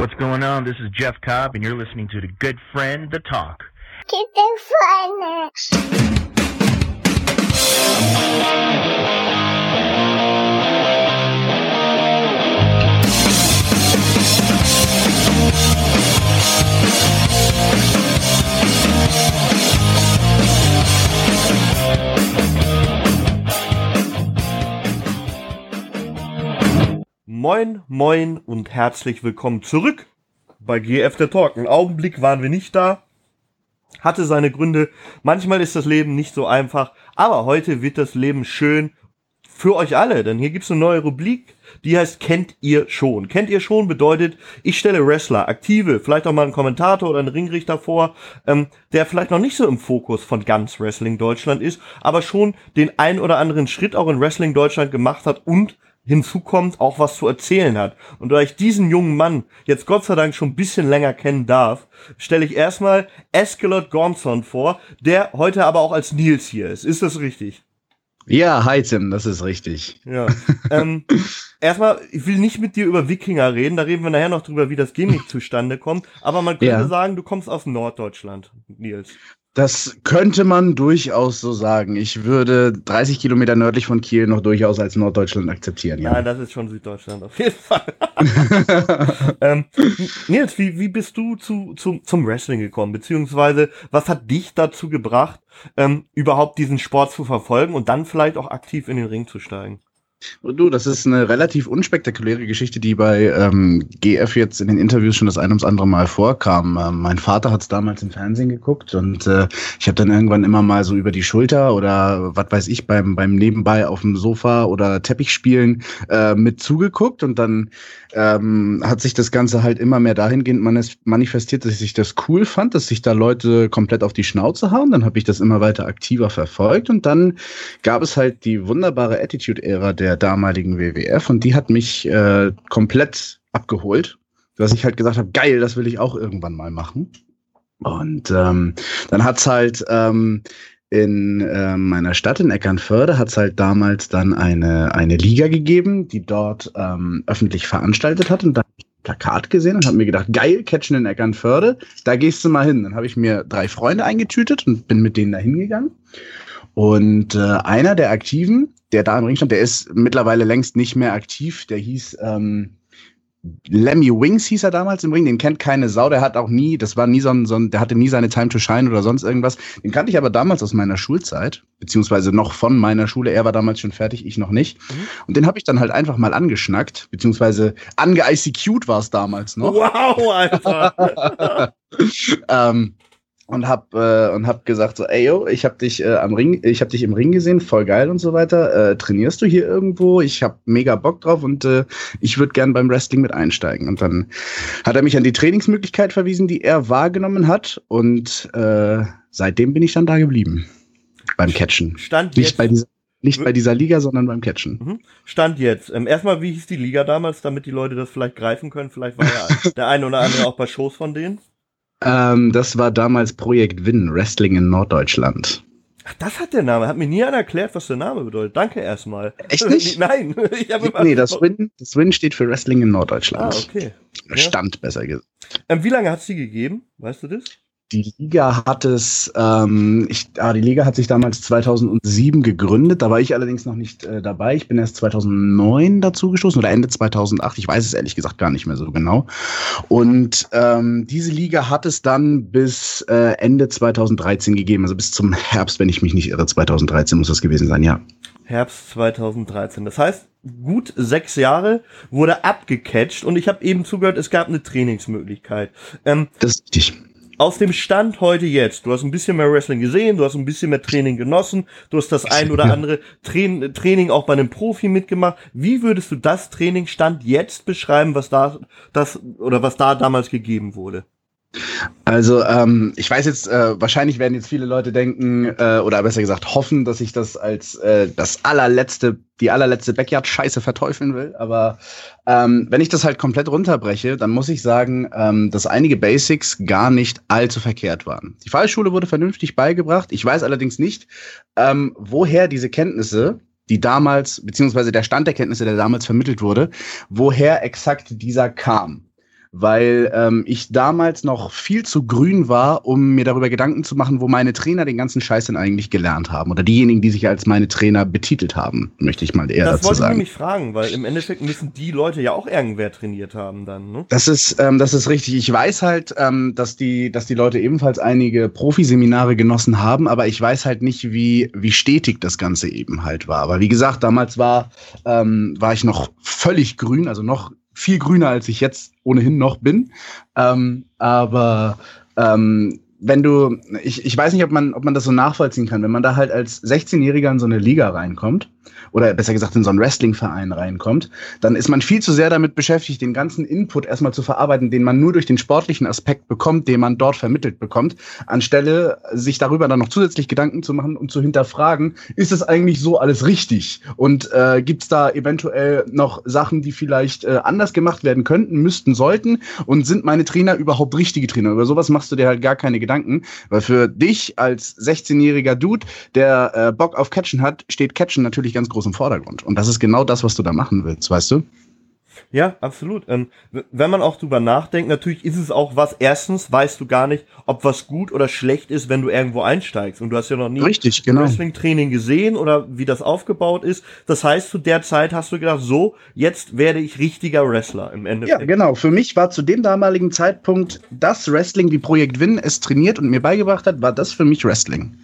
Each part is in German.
What's going on? This is Jeff Cobb, and you're listening to the good friend, The Talk. Get the fun. Moin, moin und herzlich willkommen zurück bei GF der Talk. Einen Augenblick waren wir nicht da. Hatte seine Gründe. Manchmal ist das Leben nicht so einfach, aber heute wird das Leben schön für euch alle, denn hier gibt's eine neue Rubrik, die heißt Kennt ihr schon? Kennt ihr schon bedeutet, ich stelle Wrestler, aktive, vielleicht auch mal einen Kommentator oder einen Ringrichter vor, ähm, der vielleicht noch nicht so im Fokus von ganz Wrestling Deutschland ist, aber schon den ein oder anderen Schritt auch in Wrestling Deutschland gemacht hat und hinzukommt, auch was zu erzählen hat. Und da ich diesen jungen Mann jetzt Gott sei Dank schon ein bisschen länger kennen darf, stelle ich erstmal Eskelot Gormson vor, der heute aber auch als Nils hier ist. Ist das richtig? Ja, hi Tim, das ist richtig. Ja. ähm, erstmal, ich will nicht mit dir über Wikinger reden, da reden wir nachher noch drüber, wie das Gimmick zustande kommt, aber man könnte Ja. sagen, du kommst aus Norddeutschland, Nils. Das könnte man durchaus so sagen. Ich würde 30 Kilometer nördlich von Kiel noch durchaus als Norddeutschland akzeptieren. Nein, Ja. das ist schon Süddeutschland auf jeden Fall. ähm, Nils, wie, wie bist du zu, zu, zum Wrestling gekommen? Beziehungsweise, was hat dich dazu gebracht, ähm, überhaupt diesen Sport zu verfolgen und dann vielleicht auch aktiv in den Ring zu steigen? Du, das ist eine relativ unspektakuläre Geschichte, die bei ähm, GF jetzt in den Interviews schon das ein ums andere Mal vorkam. Ähm, mein Vater hat es damals im Fernsehen geguckt und äh, ich habe dann irgendwann immer mal so über die Schulter oder was weiß ich beim beim Nebenbei auf dem Sofa oder Teppichspielen äh, mit zugeguckt und dann ähm, hat sich das Ganze halt immer mehr dahingehend manifestiert, dass ich das cool fand, dass sich da Leute komplett auf die Schnauze hauen. Dann habe ich das immer weiter aktiver verfolgt und dann gab es halt die wunderbare Attitude-Ära der damaligen WWF und die hat mich äh, komplett abgeholt, dass ich halt gesagt habe, geil, das will ich auch irgendwann mal machen. Und ähm, dann hat's halt ähm, in äh, meiner Stadt in Eckernförde hat's halt damals dann eine, eine Liga gegeben, die dort ähm, öffentlich veranstaltet hat und da hab ich ein Plakat gesehen und habe mir gedacht, geil, Catchen in Eckernförde, da gehst du mal hin. Dann habe ich mir drei Freunde eingetütet und bin mit denen da hingegangen. Und äh, einer der Aktiven, der da im Ring stand, der ist mittlerweile längst nicht mehr aktiv. Der hieß ähm, Lemmy Wings hieß er damals im Ring. Den kennt keine Sau. Der hat auch nie, das war nie so ein, so ein, der hatte nie seine Time to Shine oder sonst irgendwas. Den kannte ich aber damals aus meiner Schulzeit, beziehungsweise noch von meiner Schule. Er war damals schon fertig, ich noch nicht. Mhm. Und den habe ich dann halt einfach mal angeschnackt, beziehungsweise ange-ICQ'd war es damals noch. Wow, Alter! ähm, und hab äh, und hab gesagt so, ey yo, ich hab dich äh, am Ring, ich hab dich im Ring gesehen, voll geil und so weiter. Äh, trainierst du hier irgendwo? Ich hab mega Bock drauf und äh, ich würde gern beim Wrestling mit einsteigen. Und dann hat er mich an die Trainingsmöglichkeit verwiesen, die er wahrgenommen hat und äh, seitdem bin ich dann da geblieben beim Catchen. Stand Nicht jetzt, bei dieser nicht bei dieser Liga, sondern beim Catchen. Mhm. Stand jetzt. Ähm, erstmal, wie hieß die Liga damals, damit die Leute das vielleicht greifen können? Vielleicht war ja der eine oder andere auch bei Shows von denen. Ähm, das war damals Projekt Win, Wrestling in Norddeutschland. Ach, das hat der Name. Hat mir nie einer erklärt, was der Name bedeutet. Danke erstmal. Echt nicht? Nein. Ich hab immer, Nee, das Win, das Win steht für Wrestling in Ah, Norddeutschland. okay. Ja. Stand besser gesagt. Ähm, wie lange hat es die gegeben? Weißt du das? Die Liga hat es, ähm, ich, ah, die Liga hat sich damals 2007 gegründet. Da war ich allerdings noch nicht äh, dabei. Ich bin erst 2009 dazu gestoßen oder Ende 2008. Ich weiß es ehrlich gesagt gar nicht mehr so genau. Und ähm, diese Liga hat es dann bis äh, Ende 2013 gegeben, also bis zum Herbst, wenn ich mich nicht irre. 2013 muss das gewesen sein, ja. Herbst 2013. Das heißt, gut sechs Jahre wurde abgecatcht und ich habe eben zugehört, es gab eine Trainingsmöglichkeit. Ähm, Das ist richtig. Aus dem Stand heute jetzt, du hast ein bisschen mehr Wrestling gesehen, du hast ein bisschen mehr Training genossen, du hast das ein oder andere Train Training auch bei einem Profi mitgemacht. Wie würdest du das Training Stand jetzt beschreiben, was da das oder was da damals gegeben wurde? Also ähm, ich weiß jetzt, äh, wahrscheinlich werden jetzt viele Leute denken, äh, oder besser gesagt hoffen, dass ich das als äh, das allerletzte, die allerletzte Backyard-Scheiße verteufeln will. Aber ähm, wenn ich das halt komplett runterbreche, dann muss ich sagen, ähm, dass einige Basics gar nicht allzu verkehrt waren. Die Fallschule wurde vernünftig beigebracht. Ich weiß allerdings nicht, ähm, woher diese Kenntnisse die damals, beziehungsweise der Stand der Kenntnisse, der damals vermittelt wurde, woher exakt dieser kam. Weil ähm, ich damals noch viel zu grün war, um mir darüber Gedanken zu machen, wo meine Trainer den ganzen Scheiß denn eigentlich gelernt haben. Oder diejenigen, die sich als meine Trainer betitelt haben, möchte ich mal eher Das dazu wollte ich sagen. nämlich fragen, weil im Endeffekt müssen die Leute ja auch irgendwer trainiert haben dann, ne? Das ist, ähm, das ist richtig. Ich weiß halt, ähm, dass die, dass die Leute ebenfalls einige Profiseminare genossen haben, aber ich weiß halt nicht, wie, wie stetig das Ganze eben halt war. Aber wie gesagt, damals war, ähm, war ich noch völlig grün, also noch viel grüner, als ich jetzt ohnehin noch bin. Ähm, aber ähm, wenn du, ich, ich weiß nicht, ob man, ob man das so nachvollziehen kann, wenn man da halt als 16-Jähriger in so eine Liga reinkommt, oder besser gesagt in so einen Wrestling-Verein reinkommt, dann ist man viel zu sehr damit beschäftigt, den ganzen Input erstmal zu verarbeiten, den man nur durch den sportlichen Aspekt bekommt, den man dort vermittelt bekommt, anstelle sich darüber dann noch zusätzlich Gedanken zu machen und zu hinterfragen, ist es eigentlich so alles richtig? Und äh, gibt es da eventuell noch Sachen, die vielleicht äh, anders gemacht werden könnten, müssten, sollten? Und sind meine Trainer überhaupt richtige Trainer? Über sowas machst du dir halt gar keine Gedanken, weil für dich als 16-jähriger Dude, der äh, Bock auf Catchen hat, steht Catchen natürlich ganz groß im Vordergrund. Und das ist genau das, was du da machen willst, weißt du? Ja, absolut. Ähm, wenn man auch drüber nachdenkt, natürlich ist es auch was, erstens weißt du gar nicht, ob was gut oder schlecht ist, wenn du irgendwo einsteigst. Und du hast ja noch nie Richtig, genau. Wrestling-Training gesehen oder wie das aufgebaut ist. Das heißt, zu der Zeit hast du gedacht, so, jetzt werde ich richtiger Wrestler im Ja, Endeffekt. genau. Für mich war zu dem damaligen Zeitpunkt das Wrestling, wie Projekt Win es trainiert und mir beigebracht hat, war das für mich Wrestling.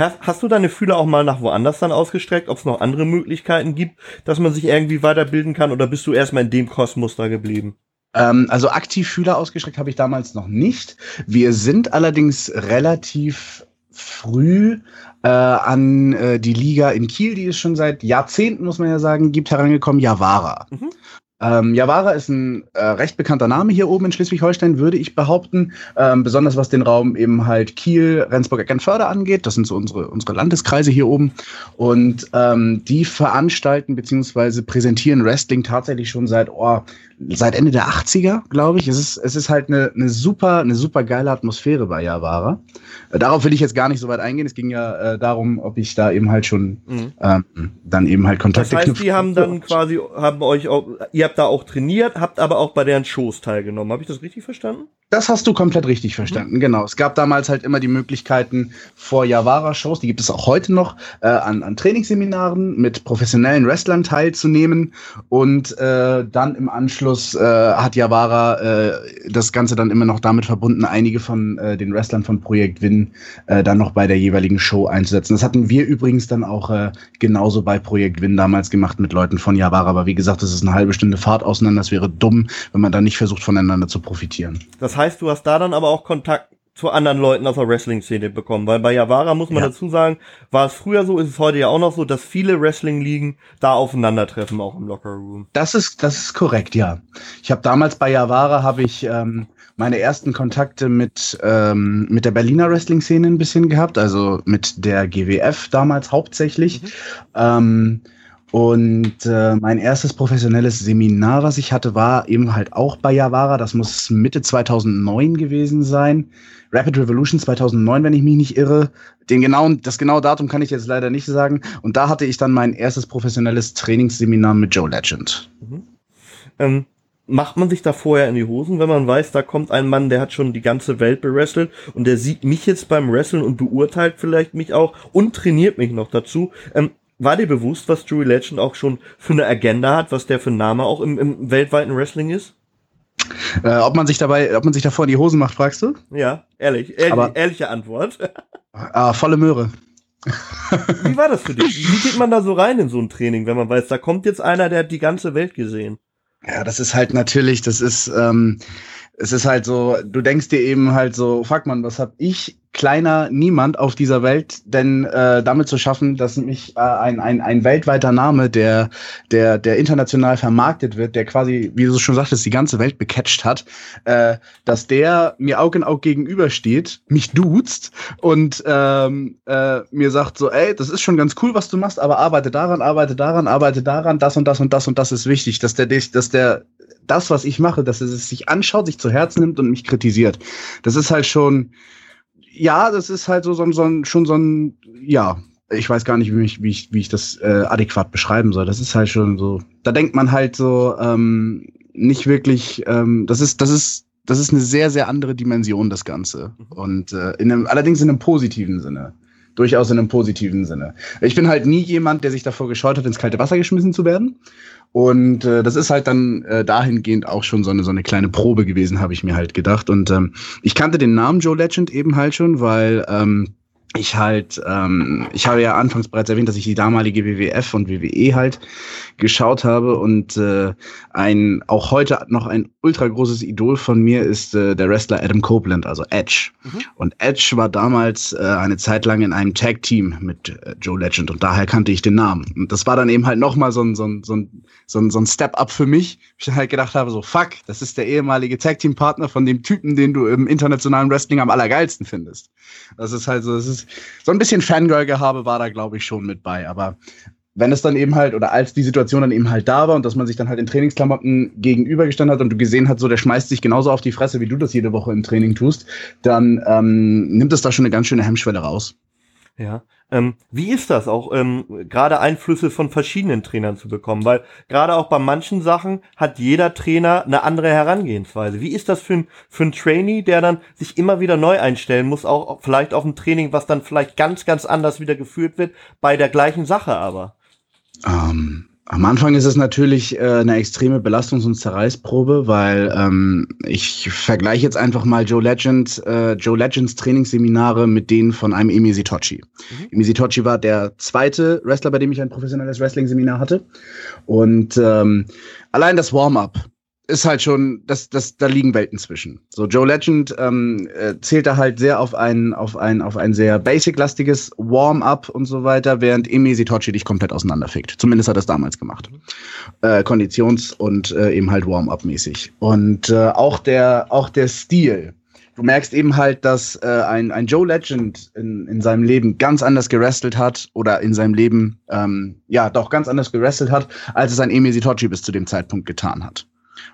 Hast, hast du deine Fühler auch mal nach woanders dann ausgestreckt, ob es noch andere Möglichkeiten gibt, dass man sich irgendwie weiterbilden kann oder bist du erstmal in dem Kosmos da geblieben? Ähm, also aktiv Fühler ausgestreckt habe ich damals noch nicht. Wir sind allerdings relativ früh äh, an äh, die Liga in Kiel, die es schon seit Jahrzehnten, muss man ja sagen, gibt, herangekommen, Javara. Mhm. Ähm, Javara ist ein äh, recht bekannter Name hier oben in Schleswig-Holstein, würde ich behaupten. Ähm, besonders was den Raum eben halt Kiel, Rendsburg, Eckernförde angeht. Das sind so unsere, unsere Landeskreise hier oben. Und ähm, die veranstalten beziehungsweise präsentieren Wrestling tatsächlich schon seit, oh, seit Ende der 80er, glaube ich. Es ist, es ist halt eine, eine super, eine super geile Atmosphäre bei Javara. Äh, darauf will ich jetzt gar nicht so weit eingehen. Es ging ja äh, darum, ob ich da eben halt schon Mhm. ähm, dann eben halt Das Kontakte heißt, knüpfen die haben dann quasi, haben euch auch, ihr habt da auch trainiert, habt aber auch bei deren Shows teilgenommen. Habe ich das richtig verstanden? Das hast du komplett richtig verstanden, genau. Es gab damals halt immer die Möglichkeiten vor Javara-Shows, die gibt es auch heute noch, äh, an, an Trainingsseminaren mit professionellen Wrestlern teilzunehmen. Und äh, dann im Anschluss äh, hat Javara äh, das Ganze dann immer noch damit verbunden, einige von äh, den Wrestlern von Projekt Win äh, dann noch bei der jeweiligen Show einzusetzen. Das hatten wir übrigens dann auch äh, genauso bei Projekt Win damals gemacht mit Leuten von Javara. Aber wie gesagt, das ist eine halbe Stunde Fahrt auseinander. Das wäre dumm, wenn man da nicht versucht, voneinander zu profitieren. Das heißt, du hast da dann aber auch Kontakt zu anderen Leuten aus der Wrestling-Szene bekommen, weil bei Javara muss man Ja. dazu sagen, war es früher so, ist es heute ja auch noch so, dass viele Wrestling-Ligen da aufeinandertreffen, auch im Locker-Room. Das ist, das ist korrekt, ja. Ich habe damals bei Javara habe ich ähm, meine ersten Kontakte mit, ähm, mit der Berliner Wrestling-Szene ein bisschen gehabt, also mit der GWF damals hauptsächlich. Ähm, und äh, mein erstes professionelles Seminar, was ich hatte, war eben halt auch bei Javara. Das muss Mitte 2009 gewesen sein. Rapid Revolution 2009, wenn ich mich nicht irre. Den genauen, das genaue Datum kann ich jetzt leider nicht sagen. Und da hatte ich dann mein erstes professionelles Trainingsseminar mit Joe Legend. Ähm, macht man sich da vorher in die Hosen, wenn man weiß, da kommt ein Mann, der hat schon die ganze Welt berestelt und der sieht mich jetzt beim Wrestlen und beurteilt vielleicht mich auch und trainiert mich noch dazu. Ähm, war dir bewusst, was Joey Legend auch schon für eine Agenda hat, was der für ein Name auch im, im weltweiten Wrestling ist? Äh, ob man sich dabei, ob man sich davor in die Hosen macht, fragst du? Ja, ehrlich, ehrlich Aber- ehrliche Antwort. Ah, volle Möhre. Wie war das für dich? Wie geht man da so rein in so ein Training, wenn man weiß, da kommt jetzt einer, der hat die ganze Welt gesehen? Ja, das ist halt natürlich, das ist, ähm, es ist halt so, du denkst dir eben halt so, fuck man, was hab ich, kleiner Niemand auf dieser Welt, denn äh, damit zu schaffen, dass mich äh, ein, ein, ein weltweiter Name, der, der, der international vermarktet wird, der quasi, wie du schon sagtest, die ganze Welt gecatcht hat, äh, dass der mir Aug in Aug gegenübersteht, mich duzt und ähm, äh, mir sagt so, ey, das ist schon ganz cool, was du machst, aber arbeite daran, arbeite daran, arbeite daran, das und das und das und das ist wichtig, dass der dich, dass der das, was ich mache, dass es sich anschaut, sich zu Herzen nimmt und mich kritisiert. Das ist halt schon, ja, das ist halt so, so, so schon so ein, ja, ich weiß gar nicht, wie ich, wie ich, wie ich das äh, adäquat beschreiben soll. Das ist halt schon so, da denkt man halt so, ähm, nicht wirklich, ähm, das ist, das ist, das ist eine sehr, sehr andere Dimension, das Ganze. Und äh, in einem, allerdings in einem positiven Sinne. Durchaus in einem positiven Sinne. Ich bin halt nie jemand, der sich davor gescheut hat, ins kalte Wasser geschmissen zu werden. Und äh, das ist halt dann äh, dahingehend auch schon so eine, so eine kleine Probe gewesen, habe ich mir halt gedacht. Und ähm, ich kannte den Namen Joe Legend eben halt schon, weil ähm, ich halt, ähm, ich habe ja anfangs bereits erwähnt, dass ich die damalige WWF und WWE halt geschaut habe und äh, ein auch heute noch ein ultra großes Idol von mir ist äh, der Wrestler Adam Copeland, also Edge. Mhm. Und Edge war damals äh, eine Zeit lang in einem Tag Team mit äh, Joe Legend und daher kannte ich den Namen. Und das war dann eben halt noch mal so ein so ein so ein so ein, so ein Step up für mich. Ich halt gedacht habe so fuck, das ist der ehemalige Tag Team Partner von dem Typen, den du im internationalen Wrestling am allergeilsten findest. Das ist halt so, das ist so ein bisschen Fangirl-Gehabe war da, glaube ich, schon mit bei. Aber wenn es dann eben halt, oder als die Situation dann eben halt da war und dass man sich dann halt in Trainingsklamotten gegenübergestanden hat und du gesehen hast, so der schmeißt sich genauso auf die Fresse, wie du das jede Woche im Training tust, dann ähm, nimmt es da schon eine ganz schöne Hemmschwelle raus. Ja. Ähm, wie ist das auch, ähm, gerade Einflüsse von verschiedenen Trainern zu bekommen? Weil gerade auch bei manchen Sachen hat jeder Trainer eine andere Herangehensweise. Wie ist das für ein, für Trainee, der dann sich immer wieder neu einstellen muss, auch vielleicht auf ein Training, was dann vielleicht ganz, ganz anders wieder geführt wird, bei der gleichen Sache aber? Ähm, am Anfang ist es natürlich äh, eine extreme Belastungs- und Zerreißprobe, weil ähm, ich vergleiche jetzt einfach mal Joe Legend, äh, Joe Legends Trainingsseminare mit denen von einem Emi Sitochi. Mhm. Emi Sitochi war der zweite Wrestler, bei dem ich ein professionelles Wrestling-Seminar hatte. Und ähm, allein das Warm-up ist halt schon, das, das, da liegen Welten zwischen. So, Joe Legend ähm, äh, zählt da halt sehr auf ein, auf ein, auf ein sehr basic-lastiges Warm-up und so weiter, während Emi Sitochi dich komplett auseinanderfickt. Zumindest hat er es damals gemacht. Äh, Konditions- und äh, eben halt Warm-up-mäßig. Und äh, auch der, auch der Stil. Du merkst eben halt, dass äh, ein, ein Joe Legend in, in seinem Leben ganz anders gerestelt hat oder in seinem Leben, ähm, ja, doch ganz anders gerestelt hat, als es ein Emi Sitochi bis zu dem Zeitpunkt getan hat.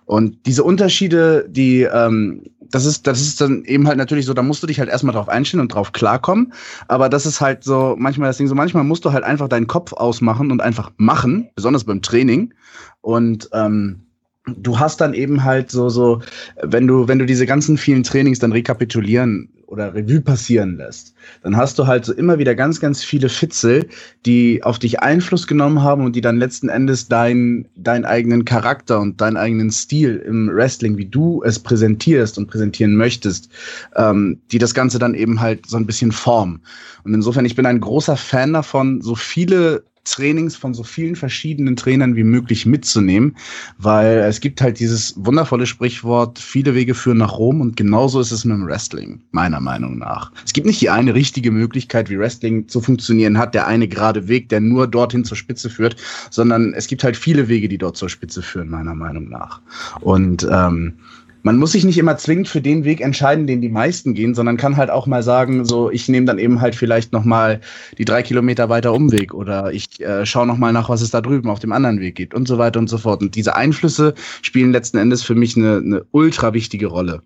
Und diese Unterschiede, die, ähm, das ist, das ist dann eben halt natürlich so, da musst du dich halt erstmal drauf einstellen und drauf klarkommen. Aber das ist halt so, manchmal das Ding so, manchmal musst du halt einfach deinen Kopf ausmachen und einfach machen, besonders beim Training. Und ähm, du hast dann eben halt so, so, wenn du, wenn du diese ganzen vielen Trainings dann rekapitulieren oder Revue passieren lässt, dann hast du halt so immer wieder ganz, ganz viele Fitzel, die auf dich Einfluss genommen haben und die dann letzten Endes dein, deinen eigenen Charakter und deinen eigenen Stil im Wrestling, wie du es präsentierst und präsentieren möchtest, ähm, die das Ganze dann eben halt so ein bisschen formen. Und insofern, ich bin ein großer Fan davon, so viele Trainings von so vielen verschiedenen Trainern wie möglich mitzunehmen, weil es gibt halt dieses wundervolle Sprichwort, viele Wege führen nach Rom und genauso ist es mit dem Wrestling, meiner Meinung nach. Es gibt nicht die eine richtige Möglichkeit, wie Wrestling zu funktionieren hat, der eine gerade Weg, der nur dorthin zur Spitze führt, sondern es gibt halt viele Wege, die dort zur Spitze führen, meiner Meinung nach. Und ähm, man muss sich nicht immer zwingend für den Weg entscheiden, den die meisten gehen, sondern kann halt auch mal sagen, so ich nehme dann eben halt vielleicht noch mal die drei Kilometer weiter Umweg oder ich äh, schaue noch mal nach, was es da drüben auf dem anderen Weg gibt und so weiter und so fort. Und diese Einflüsse spielen letzten Endes für mich eine, eine ultra wichtige Rolle.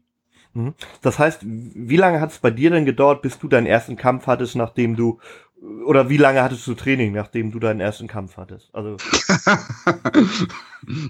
Mhm. Das heißt, wie lange hat es bei dir denn gedauert, bis du deinen ersten Kampf hattest, nachdem du oder wie lange hattest du Training, nachdem du deinen ersten Kampf hattest? Also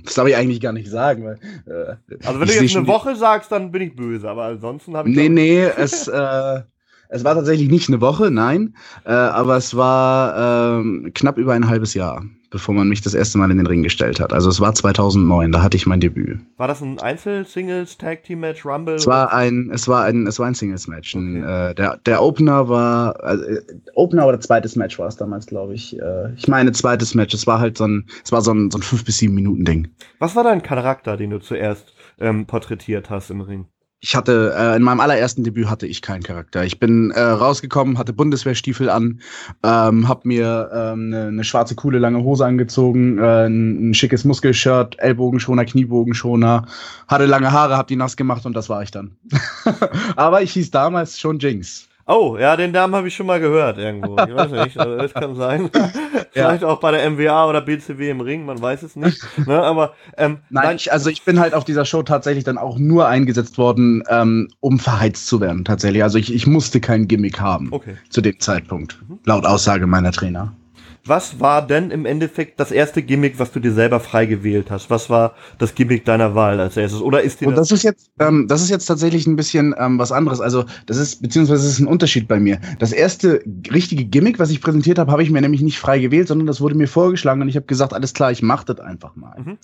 das darf ich eigentlich gar nicht sagen. Weil, äh, also wenn du jetzt eine Woche sagst, dann bin ich böse, aber ansonsten habe ich. Nee, nee, es, äh, es war tatsächlich nicht eine Woche, nein, äh, aber es war äh, knapp über ein halbes Jahr bevor man mich das erste Mal in den Ring gestellt hat. Also es war 2009, da hatte ich mein Debüt. War das ein Einzel, Singles, Tag Team Match, Rumble? Es war ein, es war ein, es war ein Singles Match. Okay. Äh, der, der Opener war, also, äh, Opener oder zweites Match war es damals, glaube ich. Äh, ich meine zweites Match. Es war halt so ein, es war so ein, so ein fünf bis sieben Minuten Ding. Was war dein Charakter, den du zuerst ähm, porträtiert hast im Ring? Ich hatte äh, in meinem allerersten Debüt hatte ich keinen Charakter. Ich bin äh, rausgekommen, hatte Bundeswehrstiefel an, ähm, habe mir ähm, eine, eine schwarze coole lange Hose angezogen, äh, ein, ein schickes Muskelshirt, Ellbogenschoner, Kniebogenschoner, hatte lange Haare, hab die nass gemacht und das war ich dann. Aber ich hieß damals schon Jinx. Oh, ja, den Namen habe ich schon mal gehört irgendwo. Ich weiß nicht, also das kann sein. Vielleicht ja. auch bei der MWA oder BCW im Ring, man weiß es nicht. Ne? Aber ähm, nein, ich, also ich bin halt auf dieser Show tatsächlich dann auch nur eingesetzt worden, ähm, um verheizt zu werden, tatsächlich. Also ich, ich musste kein Gimmick haben okay. zu dem Zeitpunkt, mhm. laut Aussage meiner Trainer. Was war denn im Endeffekt das erste Gimmick, was du dir selber frei gewählt hast? Was war das Gimmick deiner Wahl als erstes? Oder ist dir Und das ist jetzt, ähm, das ist jetzt tatsächlich ein bisschen ähm, was anderes. Also das ist beziehungsweise das ist ein Unterschied bei mir. Das erste richtige Gimmick, was ich präsentiert habe, habe ich mir nämlich nicht frei gewählt, sondern das wurde mir vorgeschlagen und ich habe gesagt, alles klar, ich mach das einfach mal. Mhm.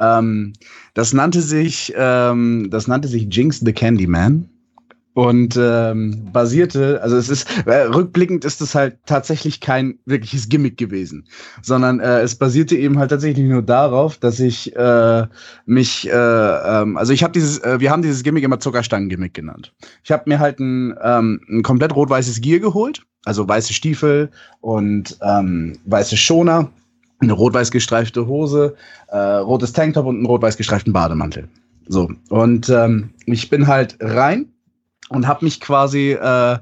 Ähm, das nannte sich, ähm, das nannte sich Jinx the Candyman und ähm, basierte, also es ist äh, rückblickend ist es halt tatsächlich kein wirkliches Gimmick gewesen, sondern äh, es basierte eben halt tatsächlich nur darauf, dass ich äh, mich, äh, ähm, also ich habe dieses, äh, wir haben dieses Gimmick immer Zuckerstangen-Gimmick genannt. Ich habe mir halt ein, ähm, ein komplett rot-weißes Gear geholt, also weiße Stiefel und ähm, weiße Schoner, eine rot-weiß gestreifte Hose, äh, rotes Tanktop und einen rot-weiß gestreiften Bademantel. So und ähm, ich bin halt rein und habe mich quasi, äh,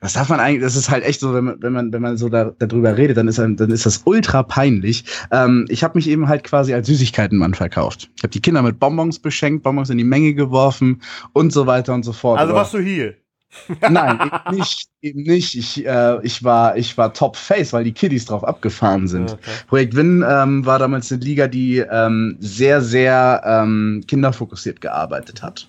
das darf man eigentlich, das ist halt echt so, wenn man, wenn man, wenn man so da, darüber redet, dann ist, dann ist das ultra peinlich. Ähm, ich habe mich eben halt quasi als Süßigkeitenmann verkauft. Ich habe die Kinder mit Bonbons beschenkt, Bonbons in die Menge geworfen und so weiter und so fort. Also warst du hier? Nein, eben nicht, eben nicht. Ich, äh, ich war, ich war Top Face, weil die Kiddies drauf abgefahren sind. Okay. Projekt Win ähm, war damals eine Liga, die ähm, sehr, sehr ähm, kinderfokussiert gearbeitet hat.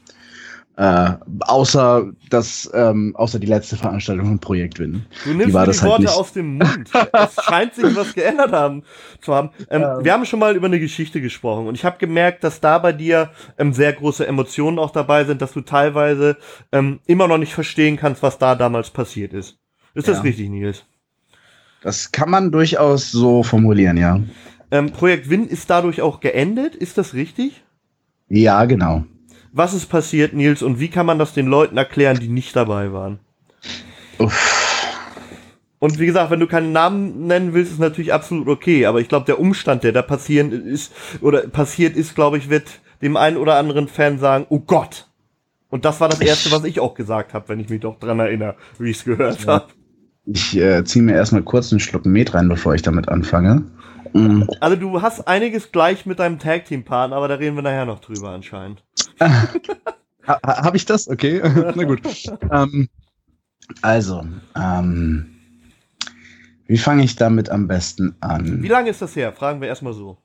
Äh, außer das, ähm, außer die letzte Veranstaltung von Projekt Win. Du nimmst Die war das die halt Worte nicht. aus dem Mund. Es scheint sich was geändert haben, zu haben. Ähm, Ähm. Wir haben schon mal über eine Geschichte gesprochen und ich habe gemerkt, dass da bei dir ähm, sehr große Emotionen auch dabei sind, dass du teilweise ähm, immer noch nicht verstehen kannst, was da damals passiert ist. Ist das Ja. richtig, Nils? Das kann man durchaus so formulieren, ja. Ähm, Projekt Win ist dadurch auch geendet, ist das richtig? Ja, genau. Was ist passiert, Nils, und wie kann man das den Leuten erklären, die nicht dabei waren? Uff. Und wie gesagt, wenn du keinen Namen nennen willst, ist natürlich absolut okay. Aber ich glaube, der Umstand, der da passieren ist oder passiert ist, glaube ich, wird dem einen oder anderen Fan sagen: Oh Gott. Und das war das erste, was ich auch gesagt habe, wenn ich mich doch dran erinnere, wie ich es gehört Ja. habe. Ich äh, ziehe mir erstmal kurz einen Schluck Met rein, bevor ich damit anfange. Mm. Also du hast einiges gleich mit deinem Tag Team Partner, aber da reden wir nachher noch drüber anscheinend. Ha, ha- Habe ich das? Okay, na gut. ähm, also, ähm, wie fange ich damit am besten an? Wie lange ist das her? Fragen wir erstmal so.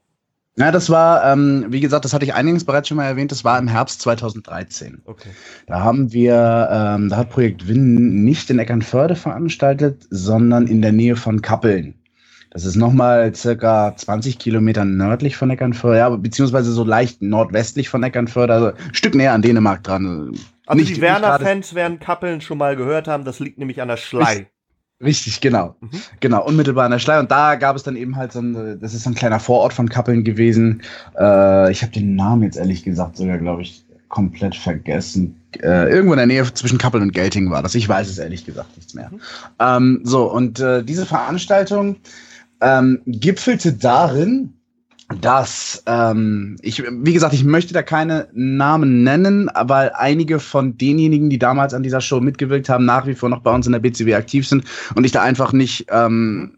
Na, das war, ähm, wie gesagt, das hatte ich eingangs bereits schon mal erwähnt, das war im Herbst 2013. Okay. Da haben wir, ähm, da hat Projekt Win nicht in Eckernförde veranstaltet, sondern in der Nähe von Kappeln. Das ist nochmal circa 20 Kilometer nördlich von Eckernförde, ja, beziehungsweise so leicht nordwestlich von Eckernförde, also ein Stück näher an Dänemark dran. Also Nicht- die Werner-Fans werden Kappeln schon mal gehört haben, das liegt nämlich an der Schlei. Richtig, genau. Mhm. Genau, unmittelbar an der Schlei. Und da gab es dann eben halt so ein, das ist so ein kleiner Vorort von Kappeln gewesen. Äh, ich habe den Namen jetzt ehrlich gesagt sogar, glaube ich, komplett vergessen. Äh, irgendwo in der Nähe zwischen Kappeln und Gelting war das. Ich weiß es ehrlich gesagt nichts mehr. Ähm, so, und äh, diese Veranstaltung ähm, gipfelte darin, dass ähm, ich, wie gesagt, ich möchte da keine Namen nennen, weil einige von denjenigen, die damals an dieser Show mitgewirkt haben, nach wie vor noch bei uns in der BCW aktiv sind und ich da einfach nicht ähm,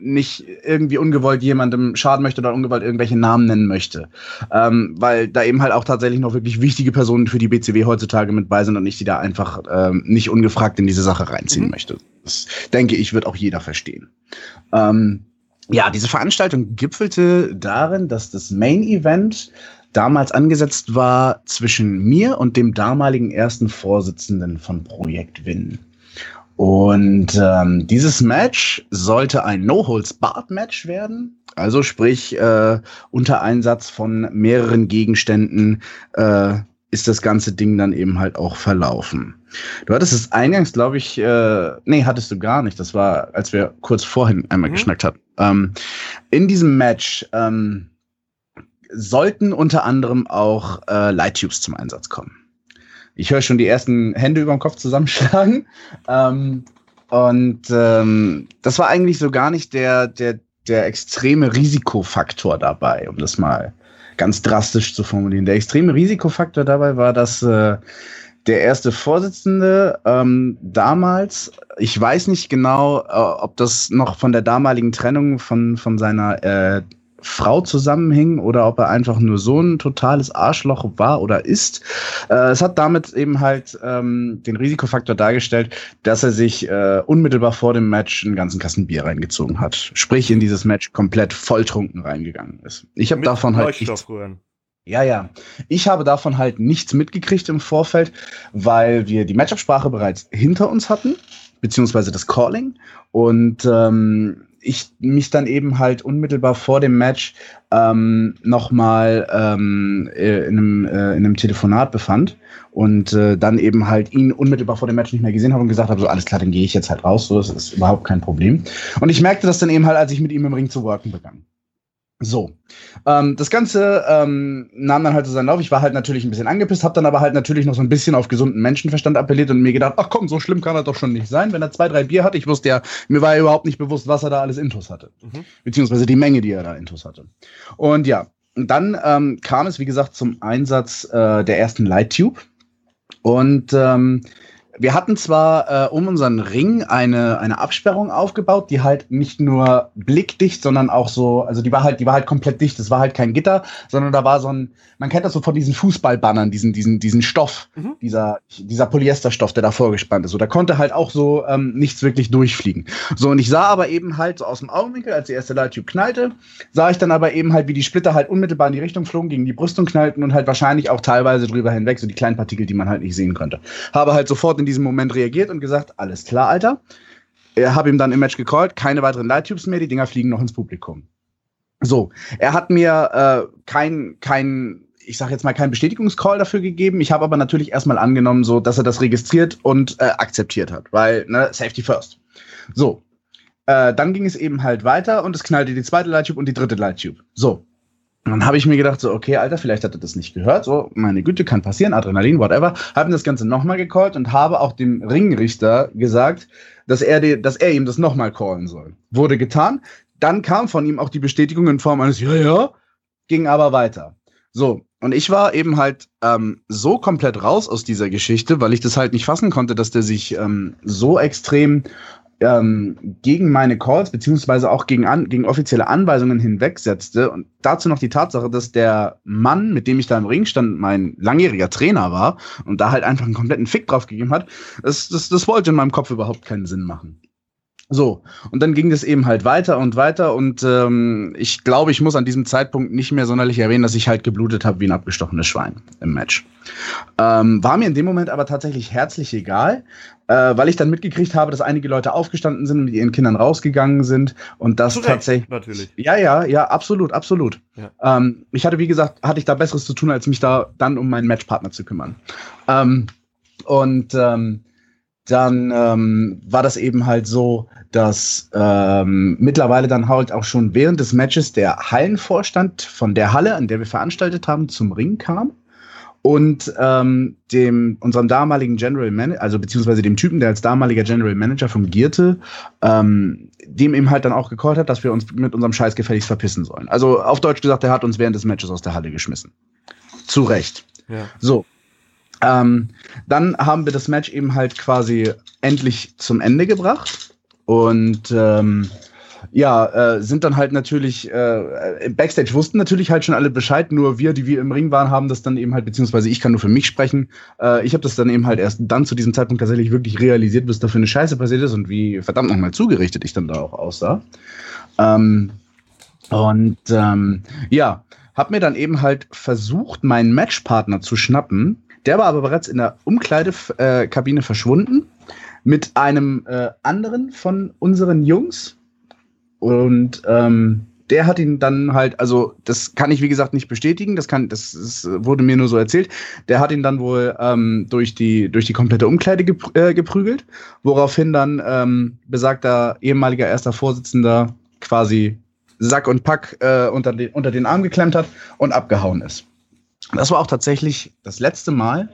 nicht irgendwie ungewollt jemandem schaden möchte oder ungewollt irgendwelche Namen nennen möchte. Ähm, weil da eben halt auch tatsächlich noch wirklich wichtige Personen für die BCW heutzutage mit bei sind und ich die da einfach ähm, nicht ungefragt in diese Sache reinziehen Mhm. möchte. Das denke ich, wird auch jeder verstehen. Ähm, ja, diese Veranstaltung gipfelte darin, dass das Main Event damals angesetzt war zwischen mir und dem damaligen ersten Vorsitzenden von Projekt Win. Und ähm, dieses Match sollte ein No-Holds-Barred-Match werden. Also sprich, äh, unter Einsatz von mehreren Gegenständen äh, ist das ganze Ding dann eben halt auch verlaufen. Du hattest es eingangs, glaube ich, äh, nee, hattest du gar nicht. Das war, als wir kurz vorhin einmal Mhm. geschnackt hatten. Ähm, in diesem Match ähm, sollten unter anderem auch äh, Light Tubes zum Einsatz kommen. Ich höre schon die ersten Hände über dem Kopf zusammenschlagen. Ähm, und ähm, das war eigentlich so gar nicht der, der, der extreme Risikofaktor dabei, um das mal ganz drastisch zu formulieren. Der extreme Risikofaktor dabei war, dass äh, der erste Vorsitzende ähm, damals, ich weiß nicht genau, äh, ob das noch von der damaligen Trennung von, von seiner äh, Frau zusammenhing oder ob er einfach nur so ein totales Arschloch war oder ist. Äh, es hat damit eben halt ähm, den Risikofaktor dargestellt, dass er sich äh, unmittelbar vor dem Match einen ganzen Kasten Bier reingezogen hat. Sprich, in dieses Match komplett volltrunken reingegangen ist. Ich habe davon halt nichts, ja, ja. Ich habe davon halt nichts mitgekriegt im Vorfeld, weil wir die Matchabsprache bereits hinter uns hatten, beziehungsweise das Calling. Und ähm, ich mich dann eben halt unmittelbar vor dem Match ähm, nochmal ähm, äh, in, einem, äh, in einem Telefonat befand und äh, dann eben halt ihn unmittelbar vor dem Match nicht mehr gesehen habe und gesagt habe, so alles klar, dann gehe ich jetzt halt raus, so das ist überhaupt kein Problem. Und ich merkte das dann eben halt, als ich mit ihm im Ring zu worken begann. So, ähm, das Ganze ähm, nahm dann halt so seinen Lauf. Ich war halt natürlich ein bisschen angepisst, habe dann aber halt natürlich noch so ein bisschen auf gesunden Menschenverstand appelliert und mir gedacht, ach komm, so schlimm kann er doch schon nicht sein. Wenn er zwei, drei Bier hatte, ich wusste ja, mir war ja überhaupt nicht bewusst, was er da alles Intus hatte. Mhm. Beziehungsweise die Menge, die er da Intus hatte. Und ja, dann ähm, kam es, wie gesagt, zum Einsatz äh, der ersten Light Tube. Und ähm, wir hatten zwar äh, um unseren Ring eine, eine Absperrung aufgebaut, die halt nicht nur blickdicht, sondern auch so, also die war halt, die war halt komplett dicht. Es war halt kein Gitter, sondern da war so ein, man kennt das so von diesen Fußballbannern, diesen, diesen, diesen Stoff, mhm. dieser, dieser Polyesterstoff, der da vorgespannt ist. So, da konnte halt auch so ähm, nichts wirklich durchfliegen. So, und ich sah aber eben halt so aus dem Augenwinkel, als die erste Lighttube knallte, sah ich dann aber eben halt, wie die Splitter halt unmittelbar in die Richtung flogen, gegen die Brüstung knallten und halt wahrscheinlich auch teilweise drüber hinweg, so die kleinen Partikel, die man halt nicht sehen konnte. Habe halt sofort in diesem Moment reagiert und gesagt, alles klar, Alter. Er habe ihm dann im Match gecallt, keine weiteren Light-Tubes mehr, die Dinger fliegen noch ins Publikum. So, er hat mir äh, kein, kein, ich sage jetzt mal, keinen Bestätigungscall dafür gegeben. Ich habe aber natürlich erstmal angenommen, so, dass er das registriert und äh, akzeptiert hat, weil, ne, Safety first. So, äh, dann ging es eben halt weiter und es knallte die zweite Light-Tube und die dritte Light-Tube. So, dann habe ich mir gedacht, so, okay, Alter, vielleicht hat er das nicht gehört. So, meine Güte, kann passieren, Adrenalin, whatever. Habe das Ganze nochmal gecallt und habe auch dem Ringrichter gesagt, dass er, die, dass er ihm das nochmal callen soll. Wurde getan. Dann kam von ihm auch die Bestätigung in Form eines Ja, ja, ging aber weiter. So, und ich war eben halt ähm, so komplett raus aus dieser Geschichte, weil ich das halt nicht fassen konnte, dass der sich ähm, so extrem ähm, gegen meine Calls beziehungsweise auch gegen, an, gegen offizielle Anweisungen hinwegsetzte. Und dazu noch die Tatsache, dass der Mann, mit dem ich da im Ring stand, mein langjähriger Trainer war und da halt einfach einen kompletten Fick drauf gegeben hat, das, das, das wollte in meinem Kopf überhaupt keinen Sinn machen. So, und dann ging das eben halt weiter und weiter und ähm, ich glaube, ich muss an diesem Zeitpunkt nicht mehr sonderlich erwähnen, dass ich halt geblutet habe wie ein abgestochenes Schwein im Match. Ähm, war mir in dem Moment aber tatsächlich herzlich egal, äh, weil ich dann mitgekriegt habe, dass einige Leute aufgestanden sind und mit ihren Kindern rausgegangen sind und das Zurecht, tatsächlich. Natürlich. Ja, ja, ja, absolut, absolut. Ja. Ähm, ich hatte, wie gesagt, hatte ich da Besseres zu tun, als mich da dann um meinen Matchpartner zu kümmern. Ähm, und ähm, dann ähm, war das eben halt so, dass ähm, mittlerweile dann halt auch schon während des Matches der Hallenvorstand von der Halle, an der wir veranstaltet haben, zum Ring kam und ähm, dem unserem damaligen General Manager, also beziehungsweise dem Typen, der als damaliger General Manager fungierte, ähm, dem eben halt dann auch gecallt hat, dass wir uns mit unserem Scheiß gefälligst verpissen sollen. Also auf Deutsch gesagt, der hat uns während des Matches aus der Halle geschmissen. Zu Recht. Ja. So. Ähm, dann haben wir das Match eben halt quasi endlich zum Ende gebracht. Und ähm, ja, äh, sind dann halt natürlich, äh, Backstage wussten natürlich halt schon alle Bescheid, nur wir, die wir im Ring waren, haben das dann eben halt, beziehungsweise ich kann nur für mich sprechen, äh, ich habe das dann eben halt erst dann zu diesem Zeitpunkt tatsächlich wirklich realisiert, was da für eine Scheiße passiert ist und wie verdammt nochmal zugerichtet ich dann da auch aussah. Ähm, und ähm, ja, hab mir dann eben halt versucht, meinen Matchpartner zu schnappen, der war aber bereits in der Umkleidekabine verschwunden mit einem äh, anderen von unseren Jungs. Und ähm, der hat ihn dann halt, also das kann ich wie gesagt nicht bestätigen, das kann, das, das wurde mir nur so erzählt. Der hat ihn dann wohl ähm, durch die durch die komplette Umkleide äh, geprügelt, woraufhin dann ähm, besagter ehemaliger erster Vorsitzender quasi Sack und Pack äh, unter, den, unter den Arm geklemmt hat und abgehauen ist. Das war auch tatsächlich das letzte Mal,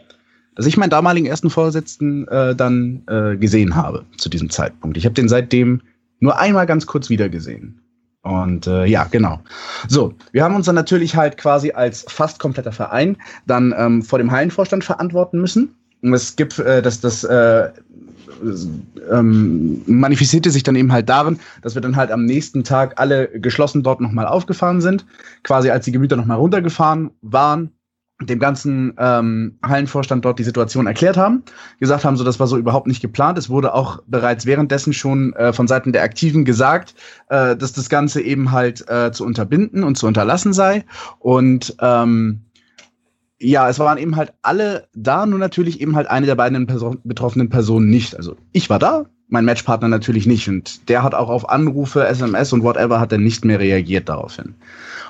dass ich meinen damaligen ersten Vorsitzenden äh, dann äh, gesehen habe zu diesem Zeitpunkt. Ich habe den seitdem nur einmal ganz kurz wiedergesehen. Und äh, ja, genau. So, wir haben uns dann natürlich halt quasi als fast kompletter Verein dann ähm, vor dem Hallenvorstand verantworten müssen. Und es gibt äh, das, das äh, ähm, manifestierte sich dann eben halt darin, dass wir dann halt am nächsten Tag alle geschlossen dort nochmal aufgefahren sind, quasi als die Gemüter nochmal runtergefahren waren, dem ganzen ähm, Hallenvorstand dort die Situation erklärt haben, gesagt haben, so das war so überhaupt nicht geplant. Es wurde auch bereits währenddessen schon äh, von Seiten der Aktiven gesagt, äh, dass das Ganze eben halt äh, zu unterbinden und zu unterlassen sei. Und ähm, ja, es waren eben halt alle da, nur natürlich eben halt eine der beiden Person betroffenen Personen nicht. Also ich war da, mein Matchpartner natürlich nicht. Und der hat auch auf Anrufe, SMS und whatever hat er nicht mehr reagiert daraufhin.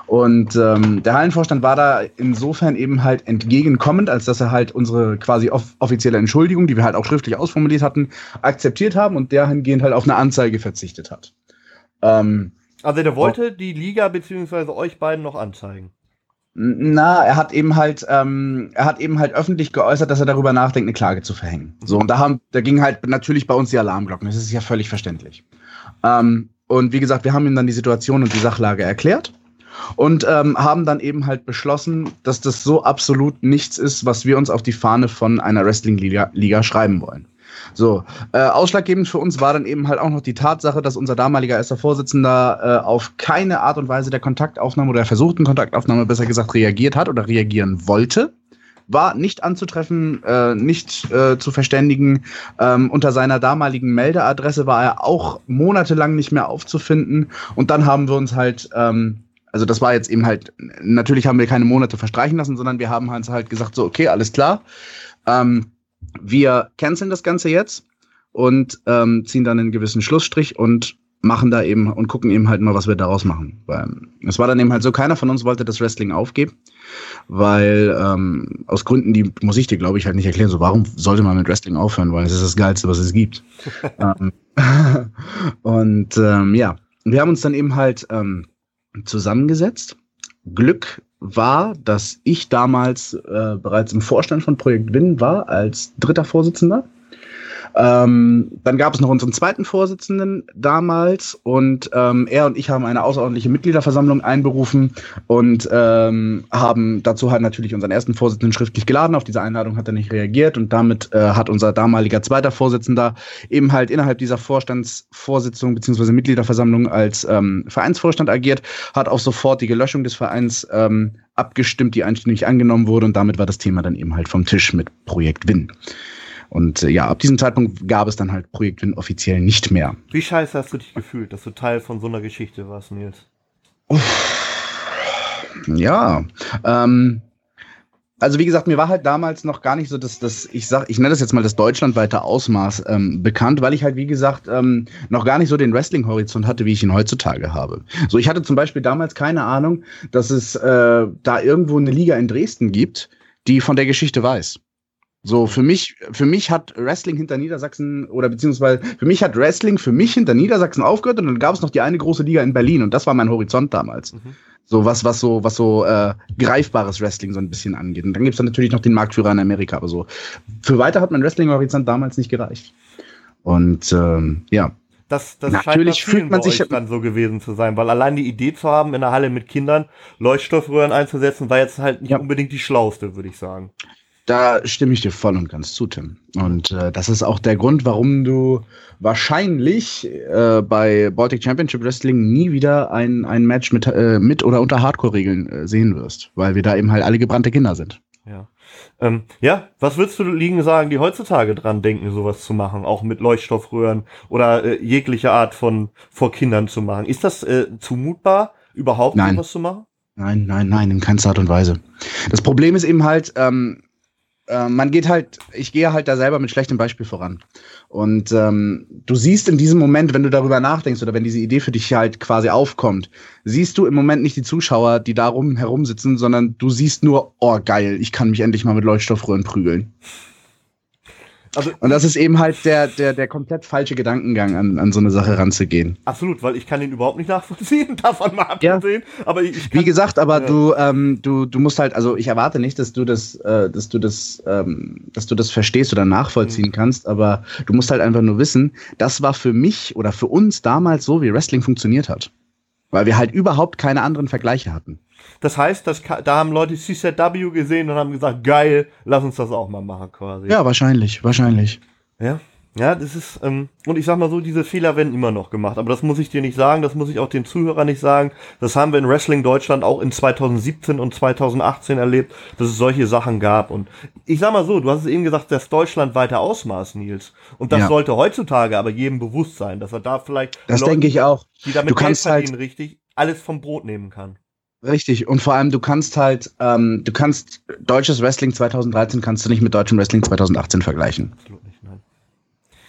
Und ähm, der Hallenvorstand war da insofern eben halt entgegenkommend, als dass er halt unsere quasi off offizielle Entschuldigung, die wir halt auch schriftlich ausformuliert hatten, akzeptiert haben und dahingehend halt auf eine Anzeige verzichtet hat. Ähm, also der wollte die Liga beziehungsweise euch beiden noch anzeigen. Na, er hat eben halt, ähm, er hat eben halt öffentlich geäußert, dass er darüber nachdenkt, eine Klage zu verhängen. So, und da haben, da ging halt natürlich bei uns die Alarmglocken. Das ist ja völlig verständlich. Ähm, und wie gesagt, wir haben ihm dann die Situation und die Sachlage erklärt und ähm, haben dann eben halt beschlossen, dass das so absolut nichts ist, was wir uns auf die Fahne von einer Wrestling-Liga Liga schreiben wollen. So, äh, ausschlaggebend für uns war dann eben halt auch noch die Tatsache, dass unser damaliger erster Vorsitzender äh, auf keine Art und Weise der Kontaktaufnahme oder der versuchten Kontaktaufnahme besser gesagt reagiert hat oder reagieren wollte war nicht anzutreffen, äh, nicht äh, zu verständigen. Ähm, unter seiner damaligen Meldeadresse war er auch monatelang nicht mehr aufzufinden. Und dann haben wir uns halt, ähm, also das war jetzt eben halt, natürlich haben wir keine Monate verstreichen lassen, sondern wir haben halt gesagt, so, okay, alles klar. Ähm, wir canceln das Ganze jetzt und ähm, ziehen dann einen gewissen Schlussstrich und machen da eben und gucken eben halt mal, was wir daraus machen. Weil es war dann eben halt so, keiner von uns wollte das Wrestling aufgeben, weil ähm, aus Gründen, die muss ich dir, glaube ich, halt nicht erklären, so warum sollte man mit Wrestling aufhören, weil es ist das Geilste, was es gibt. ähm, und ähm, ja, wir haben uns dann eben halt ähm, zusammengesetzt. Glück war, dass ich damals äh, bereits im Vorstand von Projekt Win war als dritter Vorsitzender. Ähm, dann gab es noch unseren zweiten Vorsitzenden damals und ähm, er und ich haben eine außerordentliche Mitgliederversammlung einberufen und ähm, haben dazu halt natürlich unseren ersten Vorsitzenden schriftlich geladen. Auf diese Einladung hat er nicht reagiert und damit äh, hat unser damaliger zweiter Vorsitzender eben halt innerhalb dieser Vorstandsvorsitzung beziehungsweise Mitgliederversammlung als ähm, Vereinsvorstand agiert, hat auch sofort die Gelöschung des Vereins ähm, abgestimmt, die einstimmig angenommen wurde und damit war das Thema dann eben halt vom Tisch mit Projekt Win. Und äh, ja, ab diesem Zeitpunkt gab es dann halt Projekt Win offiziell nicht mehr. Wie scheiße hast du dich gefühlt, dass du Teil von so einer Geschichte warst, Nils? Ja, ähm, also wie gesagt, mir war halt damals noch gar nicht so das, das ich sag, ich nenne das jetzt mal das deutschlandweite Ausmaß ähm, bekannt, weil ich halt wie gesagt ähm, noch gar nicht so den Wrestling-Horizont hatte, wie ich ihn heutzutage habe. So, ich hatte zum Beispiel damals keine Ahnung, dass es äh, da irgendwo eine Liga in Dresden gibt, die von der Geschichte weiß. So, für mich, für mich hat Wrestling hinter Niedersachsen oder beziehungsweise für mich hat Wrestling für mich hinter Niedersachsen aufgehört und dann gab es noch die eine große Liga in Berlin und das war mein Horizont damals. Mhm. So was, was so, was so äh, greifbares Wrestling so ein bisschen angeht. Und dann gibt's dann natürlich noch den Marktführer in Amerika, aber so. Für weiter hat mein Wrestling-Horizont damals nicht gereicht. Und ähm, ja, das, das Natürlich fühlt man sich dann so gewesen zu sein, weil allein die Idee zu haben, in der Halle mit Kindern Leuchtstoffröhren einzusetzen, war jetzt halt nicht ja. unbedingt die schlauste, würde ich sagen. Da stimme ich dir voll und ganz zu, Tim. Und äh, das ist auch der Grund, warum du wahrscheinlich äh, bei Baltic Championship Wrestling nie wieder ein, ein Match mit, äh, mit oder unter Hardcore-Regeln äh, sehen wirst, weil wir da eben halt alle gebrannte Kinder sind. Ja. Ähm, ja, was würdest du liegen sagen, die heutzutage dran denken, sowas zu machen, auch mit Leuchtstoffröhren oder äh, jegliche Art von vor Kindern zu machen? Ist das äh, zumutbar, überhaupt nein. sowas zu machen? Nein, nein, nein, in keinster Art und Weise. Das Problem ist eben halt, ähm, äh, man geht halt, ich gehe halt da selber mit schlechtem Beispiel voran. Und ähm, du siehst in diesem Moment, wenn du darüber nachdenkst oder wenn diese Idee für dich halt quasi aufkommt, siehst du im Moment nicht die Zuschauer, die da rum herumsitzen, sondern du siehst nur, oh geil, ich kann mich endlich mal mit Leuchtstoffröhren prügeln. Also, und das ist eben halt der, der, der komplett falsche Gedankengang, an, an so eine Sache ranzugehen. Absolut, weil ich kann ihn überhaupt nicht nachvollziehen, davon mal abgesehen. Ja. Aber ich, ich Wie gesagt, aber ja. du, ähm, du, du musst halt, also ich erwarte nicht, dass du das, äh, dass du das, ähm, dass du das verstehst oder nachvollziehen mhm. kannst, aber du musst halt einfach nur wissen, das war für mich oder für uns damals so, wie Wrestling funktioniert hat. Weil wir halt überhaupt keine anderen Vergleiche hatten. Das heißt, das, da haben Leute CZW gesehen und haben gesagt, geil, lass uns das auch mal machen quasi. Ja, wahrscheinlich, wahrscheinlich. Ja. Ja, das ist, ähm, und ich sag mal so, diese Fehler werden immer noch gemacht. Aber das muss ich dir nicht sagen, das muss ich auch den Zuhörern nicht sagen. Das haben wir in Wrestling Deutschland auch in 2017 und 2018 erlebt, dass es solche Sachen gab. Und ich sag mal so, du hast es eben gesagt, das deutschlandweite Ausmaß, Nils. Und das Ja. sollte heutzutage aber jedem bewusst sein, dass er da vielleicht, Das Leuten, denke ich auch. die damit Du kannst halt- richtig, alles vom Brot nehmen kann. Richtig. Und vor allem, du kannst halt, ähm, du kannst deutsches Wrestling 2013 kannst du nicht mit deutschem Wrestling 2018 vergleichen. Absolut nicht, nein.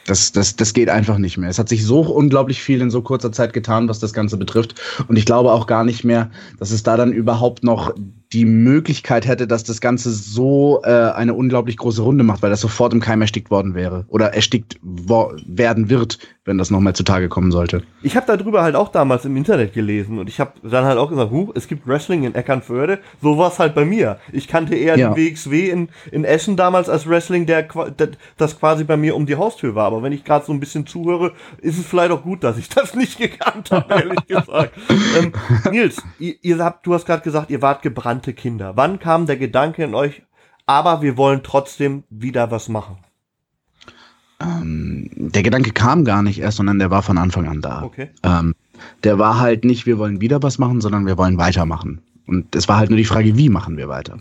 Das, das, das geht einfach nicht mehr. Es hat sich so unglaublich viel in so kurzer Zeit getan, was das Ganze betrifft. Und ich glaube auch gar nicht mehr, dass es da dann überhaupt noch die Möglichkeit hätte, dass das Ganze so äh, eine unglaublich große Runde macht, weil das sofort im Keim erstickt worden wäre. Oder erstickt werden wird, wenn das nochmal zutage kommen sollte. Ich habe darüber halt auch damals im Internet gelesen und ich habe dann halt auch gesagt, huh, es gibt Wrestling in Eckernförde. So war es halt bei mir. Ich kannte eher Ja. den WXW in, in Essen damals als Wrestling, der, der das quasi bei mir um die Haustür war. Aber wenn ich gerade so ein bisschen zuhöre, ist es vielleicht auch gut, dass ich das nicht gekannt habe, ehrlich gesagt. ähm, Nils, ihr, ihr habt, du hast gerade gesagt, ihr wart gebrannte Kinder. Wann kam der Gedanke in euch, aber wir wollen trotzdem wieder was machen? Ähm, der Gedanke kam gar nicht erst, sondern der war von Anfang an da. Okay. Ähm, der war halt nicht, wir wollen wieder was machen, sondern wir wollen weitermachen. Und es war halt nur die Frage, wie machen wir weiter?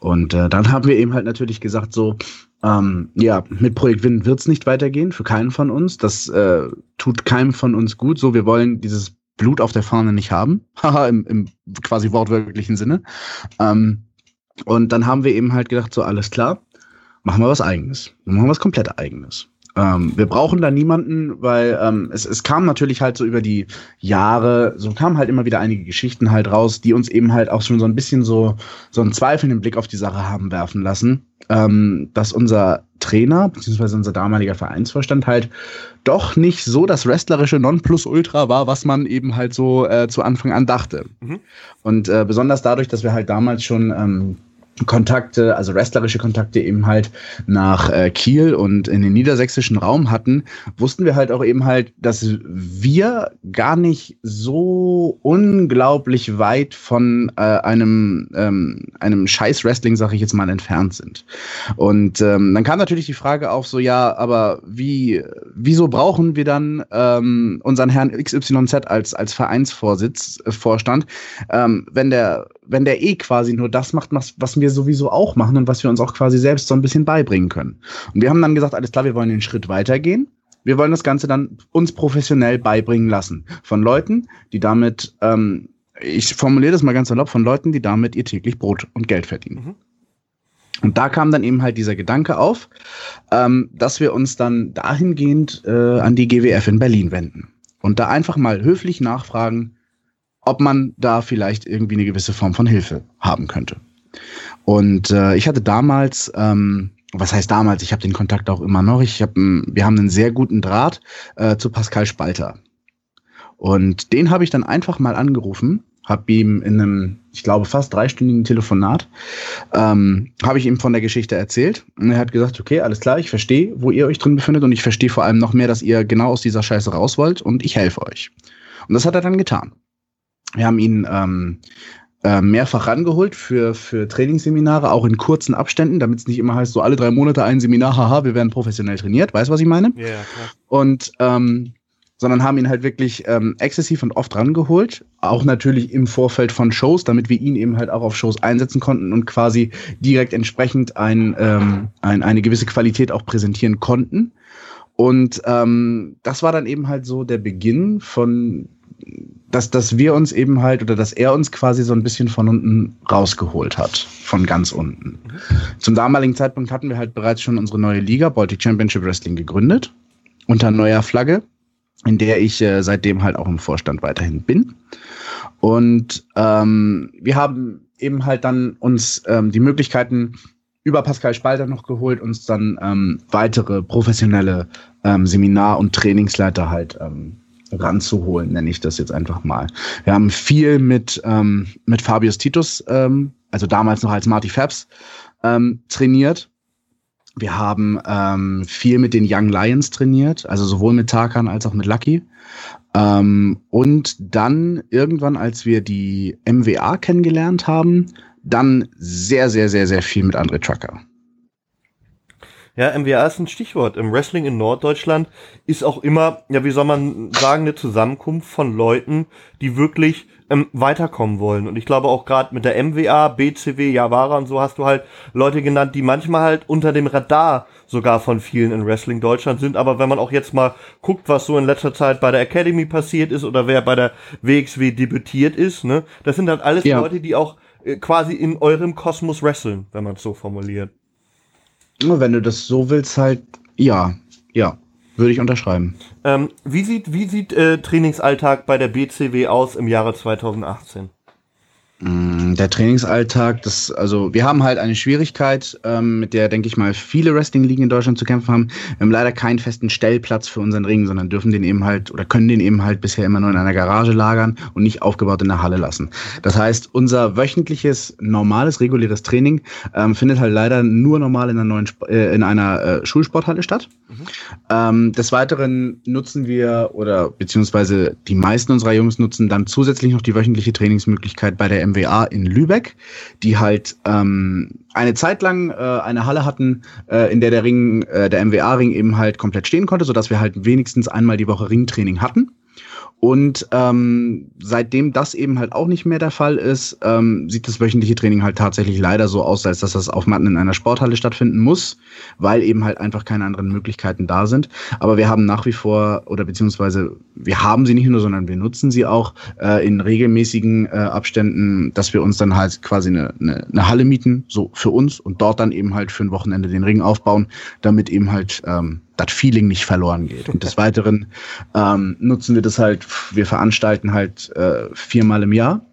Und äh, dann haben wir eben halt natürlich gesagt, so, ähm, ja, mit Projekt Wind wird's nicht weitergehen, für keinen von uns. Das äh, tut keinem von uns gut. So, wir wollen dieses Blut auf der Fahne nicht haben. Haha, im, im quasi wortwörtlichen Sinne. Ähm, und dann haben wir eben halt gedacht, so, alles klar, machen wir was eigenes. Wir machen was komplett eigenes. Ähm, wir brauchen da niemanden, weil ähm, es, es kam natürlich halt so über die Jahre, so kamen halt immer wieder einige Geschichten halt raus, die uns eben halt auch schon so ein bisschen so, so einen zweifelnden Blick auf die Sache haben werfen lassen, ähm, dass unser Trainer, beziehungsweise unser damaliger Vereinsvorstand halt doch nicht so das wrestlerische Nonplusultra war, was man eben halt so äh, zu Anfang an dachte. Mhm. Und äh, besonders dadurch, dass wir halt damals schon ähm, Kontakte, also wrestlerische Kontakte eben halt nach äh, Kiel und in den niedersächsischen Raum hatten, wussten wir halt auch eben halt, dass wir gar nicht so unglaublich weit von äh, einem, ähm, einem scheiß Wrestling, sag ich jetzt mal, entfernt sind. Und ähm, dann kam natürlich die Frage auf, so ja, aber wie, wieso brauchen wir dann ähm, unseren Herrn XYZ als, als Vereinsvorsitz, äh, Vorstand, ähm, wenn der, wenn der eh quasi nur das macht, was, wir sowieso auch machen und was wir uns auch quasi selbst so ein bisschen beibringen können. Und wir haben dann gesagt, alles klar, wir wollen den Schritt weitergehen. Wir wollen das Ganze dann uns professionell beibringen lassen. Von Leuten, die damit, ähm, ich formuliere das mal ganz salopp, von Leuten, die damit ihr täglich Brot und Geld verdienen. Mhm. Und da kam dann eben halt dieser Gedanke auf, ähm, dass wir uns dann dahingehend äh, an die GWF in Berlin wenden. Und da einfach mal höflich nachfragen, ob man da vielleicht irgendwie eine gewisse Form von Hilfe haben könnte. Und äh, ich hatte damals, ähm, was heißt damals, ich habe den Kontakt auch immer noch, ich hab, ein- wir haben einen sehr guten Draht äh, zu Pascal Spalter. Und den habe ich dann einfach mal angerufen, habe ihm in einem, ich glaube, fast dreistündigen Telefonat, ähm, habe ich ihm von der Geschichte erzählt. Und er hat gesagt, okay, alles klar, ich verstehe, wo ihr euch drin befindet und ich verstehe vor allem noch mehr, dass ihr genau aus dieser Scheiße raus wollt und ich helfe euch. Und das hat er dann getan. Wir haben ihn ähm, äh, mehrfach rangeholt für, für Trainingsseminare, auch in kurzen Abständen, damit es nicht immer heißt, so alle drei Monate ein Seminar, haha, wir werden professionell trainiert. Weißt du, was ich meine? Ja, klar. Und ähm, sondern haben ihn halt wirklich ähm, exzessiv und oft rangeholt. Auch natürlich im Vorfeld von Shows, damit wir ihn eben halt auch auf Shows einsetzen konnten und quasi direkt entsprechend ein, ähm, ein, eine gewisse Qualität auch präsentieren konnten. Und ähm, das war dann eben halt so der Beginn von, dass, dass wir uns eben halt oder dass er uns quasi so ein bisschen von unten rausgeholt hat, von ganz unten. Zum damaligen Zeitpunkt hatten wir halt bereits schon unsere neue Liga, Baltic Championship Wrestling, gegründet, unter neuer Flagge, in der ich äh, seitdem halt auch im Vorstand weiterhin bin. Und ähm, wir haben eben halt dann uns ähm, die Möglichkeiten über Pascal Spalter noch geholt, uns dann ähm, weitere professionelle ähm, Seminar- und Trainingsleiter halt ähm, ranzuholen, nenne ich das jetzt einfach mal. Wir haben viel mit, ähm, mit Fabius Titus, ähm, also damals noch als Marty Fabs, ähm, trainiert. Wir haben ähm, viel mit den Young Lions trainiert, also sowohl mit Tarkan als auch mit Lucky. Ähm, und dann irgendwann, als wir die MWA kennengelernt haben, dann sehr, sehr, sehr, sehr viel mit Andre Trucker. Ja, MWA ist ein Stichwort. Im Wrestling in Norddeutschland ist auch immer, ja, wie soll man sagen, eine Zusammenkunft von Leuten, die wirklich ähm, weiterkommen wollen. Und ich glaube auch gerade mit der MWA, BCW, Javara und so hast du halt Leute genannt, die manchmal halt unter dem Radar sogar von vielen in Wrestling Deutschland sind. Aber wenn man auch jetzt mal guckt, was so in letzter Zeit bei der Academy passiert ist oder wer bei der WXW debütiert ist, ne, das sind halt alles Ja. Leute, die auch äh, quasi in eurem Kosmos wresteln, wenn man es so formuliert. Wenn du das so willst, halt, ja, ja, würde ich unterschreiben. Ähm, wie sieht, wie sieht äh, Trainingsalltag bei der BCW aus im Jahre 2018? Mm, Der Trainingsalltag, das, also wir haben halt eine Schwierigkeit, ähm, mit der, denke ich mal, viele Wrestling-Ligen in Deutschland zu kämpfen haben. Wir haben leider keinen festen Stellplatz für unseren Ring, sondern dürfen den eben halt oder können den eben halt bisher immer nur in einer Garage lagern und nicht aufgebaut in der Halle lassen. Das heißt, unser wöchentliches, normales, reguläres Training ähm, findet halt leider nur normal in einer, neuen, Sp- äh, in einer äh, Schulsporthalle statt. Ähm, des Weiteren nutzen wir oder beziehungsweise die meisten unserer Jungs nutzen dann zusätzlich noch die wöchentliche Trainingsmöglichkeit bei der MWA in Lübeck, die halt ähm, eine Zeit lang äh, eine Halle hatten, äh, in der der Ring, äh, der MWA-Ring eben halt komplett stehen konnte, sodass wir halt wenigstens einmal die Woche Ringtraining hatten. Und ähm, seitdem das eben halt auch nicht mehr der Fall ist, ähm, sieht das wöchentliche Training halt tatsächlich leider so aus, als dass das auf Matten in einer Sporthalle stattfinden muss, weil eben halt einfach keine anderen Möglichkeiten da sind. Aber wir haben nach wie vor, oder beziehungsweise wir haben sie nicht nur, sondern wir nutzen sie auch äh, in regelmäßigen äh, Abständen, dass wir uns dann halt quasi eine, eine, eine Halle mieten, so für uns und dort dann eben halt für ein Wochenende den Ring aufbauen, damit eben halt ähm, das Feeling nicht verloren geht. Und des Weiteren ähm, nutzen wir das halt, wir veranstalten halt äh, viermal im Jahr.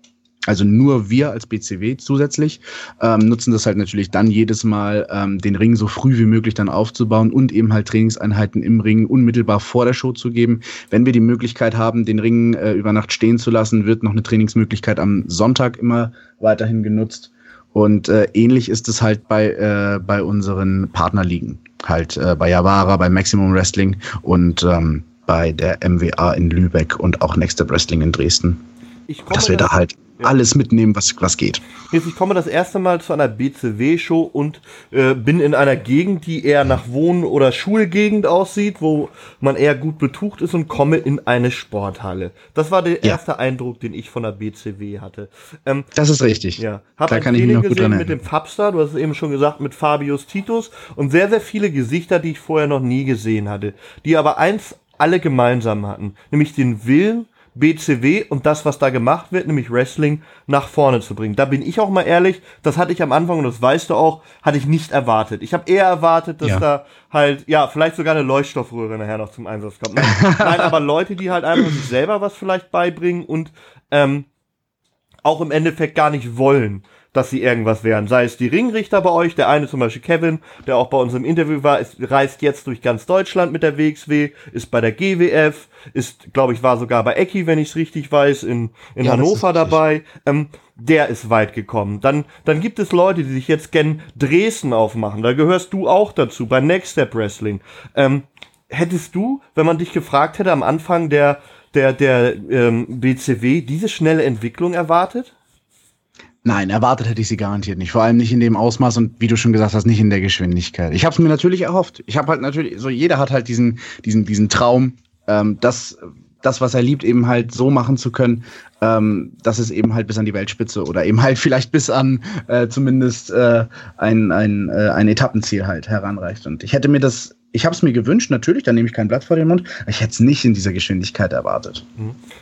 Also nur wir als BCW zusätzlich ähm, nutzen das halt natürlich dann jedes Mal, ähm, den Ring so früh wie möglich dann aufzubauen und eben halt Trainingseinheiten im Ring unmittelbar vor der Show zu geben. Wenn wir die Möglichkeit haben, den Ring äh, über Nacht stehen zu lassen, wird noch eine Trainingsmöglichkeit am Sonntag immer weiterhin genutzt. Und äh, ähnlich ist es halt bei, äh, bei unseren Partnerligen. Halt äh, bei Javara, bei Maximum Wrestling und ähm, bei der MWA in Lübeck und auch Next Step Wrestling in Dresden. Dass wir da halt Ja. alles mitnehmen, was, was geht. Jetzt, ich komme das erste Mal zu einer BCW-Show und äh, bin in einer Gegend, die eher nach Wohn- oder Schulgegend aussieht, wo man eher gut betucht ist und komme in eine Sporthalle. Das war der Ja. erste Eindruck, den ich von der BCW hatte. Ähm, Das ist richtig. ja, hab Da kann ich mich noch gut gesehen dran mit dem. Fabstar, du hast es eben schon gesagt, mit Fabius Titus und sehr, sehr viele Gesichter, die ich vorher noch nie gesehen hatte, die aber eins alle gemeinsam hatten, nämlich den Willen, BCW und das, was da gemacht wird, nämlich Wrestling, nach vorne zu bringen. Da bin ich auch mal ehrlich, das hatte ich am Anfang, und das weißt du auch, hatte ich nicht erwartet. Ich habe eher erwartet, dass Ja. da halt, ja, vielleicht sogar eine Leuchtstoffröhre nachher noch zum Einsatz kommt. Nein, nein aber Leute, die halt einfach sich selber was vielleicht beibringen und ähm, auch im Endeffekt gar nicht wollen, dass sie irgendwas wären. Sei es die Ringrichter bei euch, der eine zum Beispiel Kevin, der auch bei uns im Interview war, ist, reist jetzt durch ganz Deutschland mit der WXW, ist bei der GWF, ist, glaube ich, war sogar bei Ecki, wenn ich es richtig weiß, in, in Ja, Hannover dabei. Ähm, der ist weit gekommen. Dann, dann gibt es Leute, die sich jetzt gern Dresden aufmachen. Da gehörst du auch dazu, bei Next Step Wrestling. Ähm, hättest du, wenn man dich gefragt hätte am Anfang der, der, der ähm, BCW, diese schnelle Entwicklung erwartet? Nein, erwartet hätte ich sie garantiert nicht. Vor allem nicht in dem Ausmaß und wie du schon gesagt hast, nicht in der Geschwindigkeit. Ich habe es mir natürlich erhofft. Ich habe halt natürlich, so jeder hat halt diesen, diesen, diesen Traum, ähm, das, das, was er liebt, eben halt so machen zu können, ähm, dass es eben halt bis an die Weltspitze oder eben halt vielleicht bis an äh, zumindest äh, ein, ein, äh, ein Etappenziel halt heranreicht. Und ich hätte mir das, ich habe es mir gewünscht, natürlich, da nehme ich kein Blatt vor den Mund, aber ich hätte es nicht in dieser Geschwindigkeit erwartet.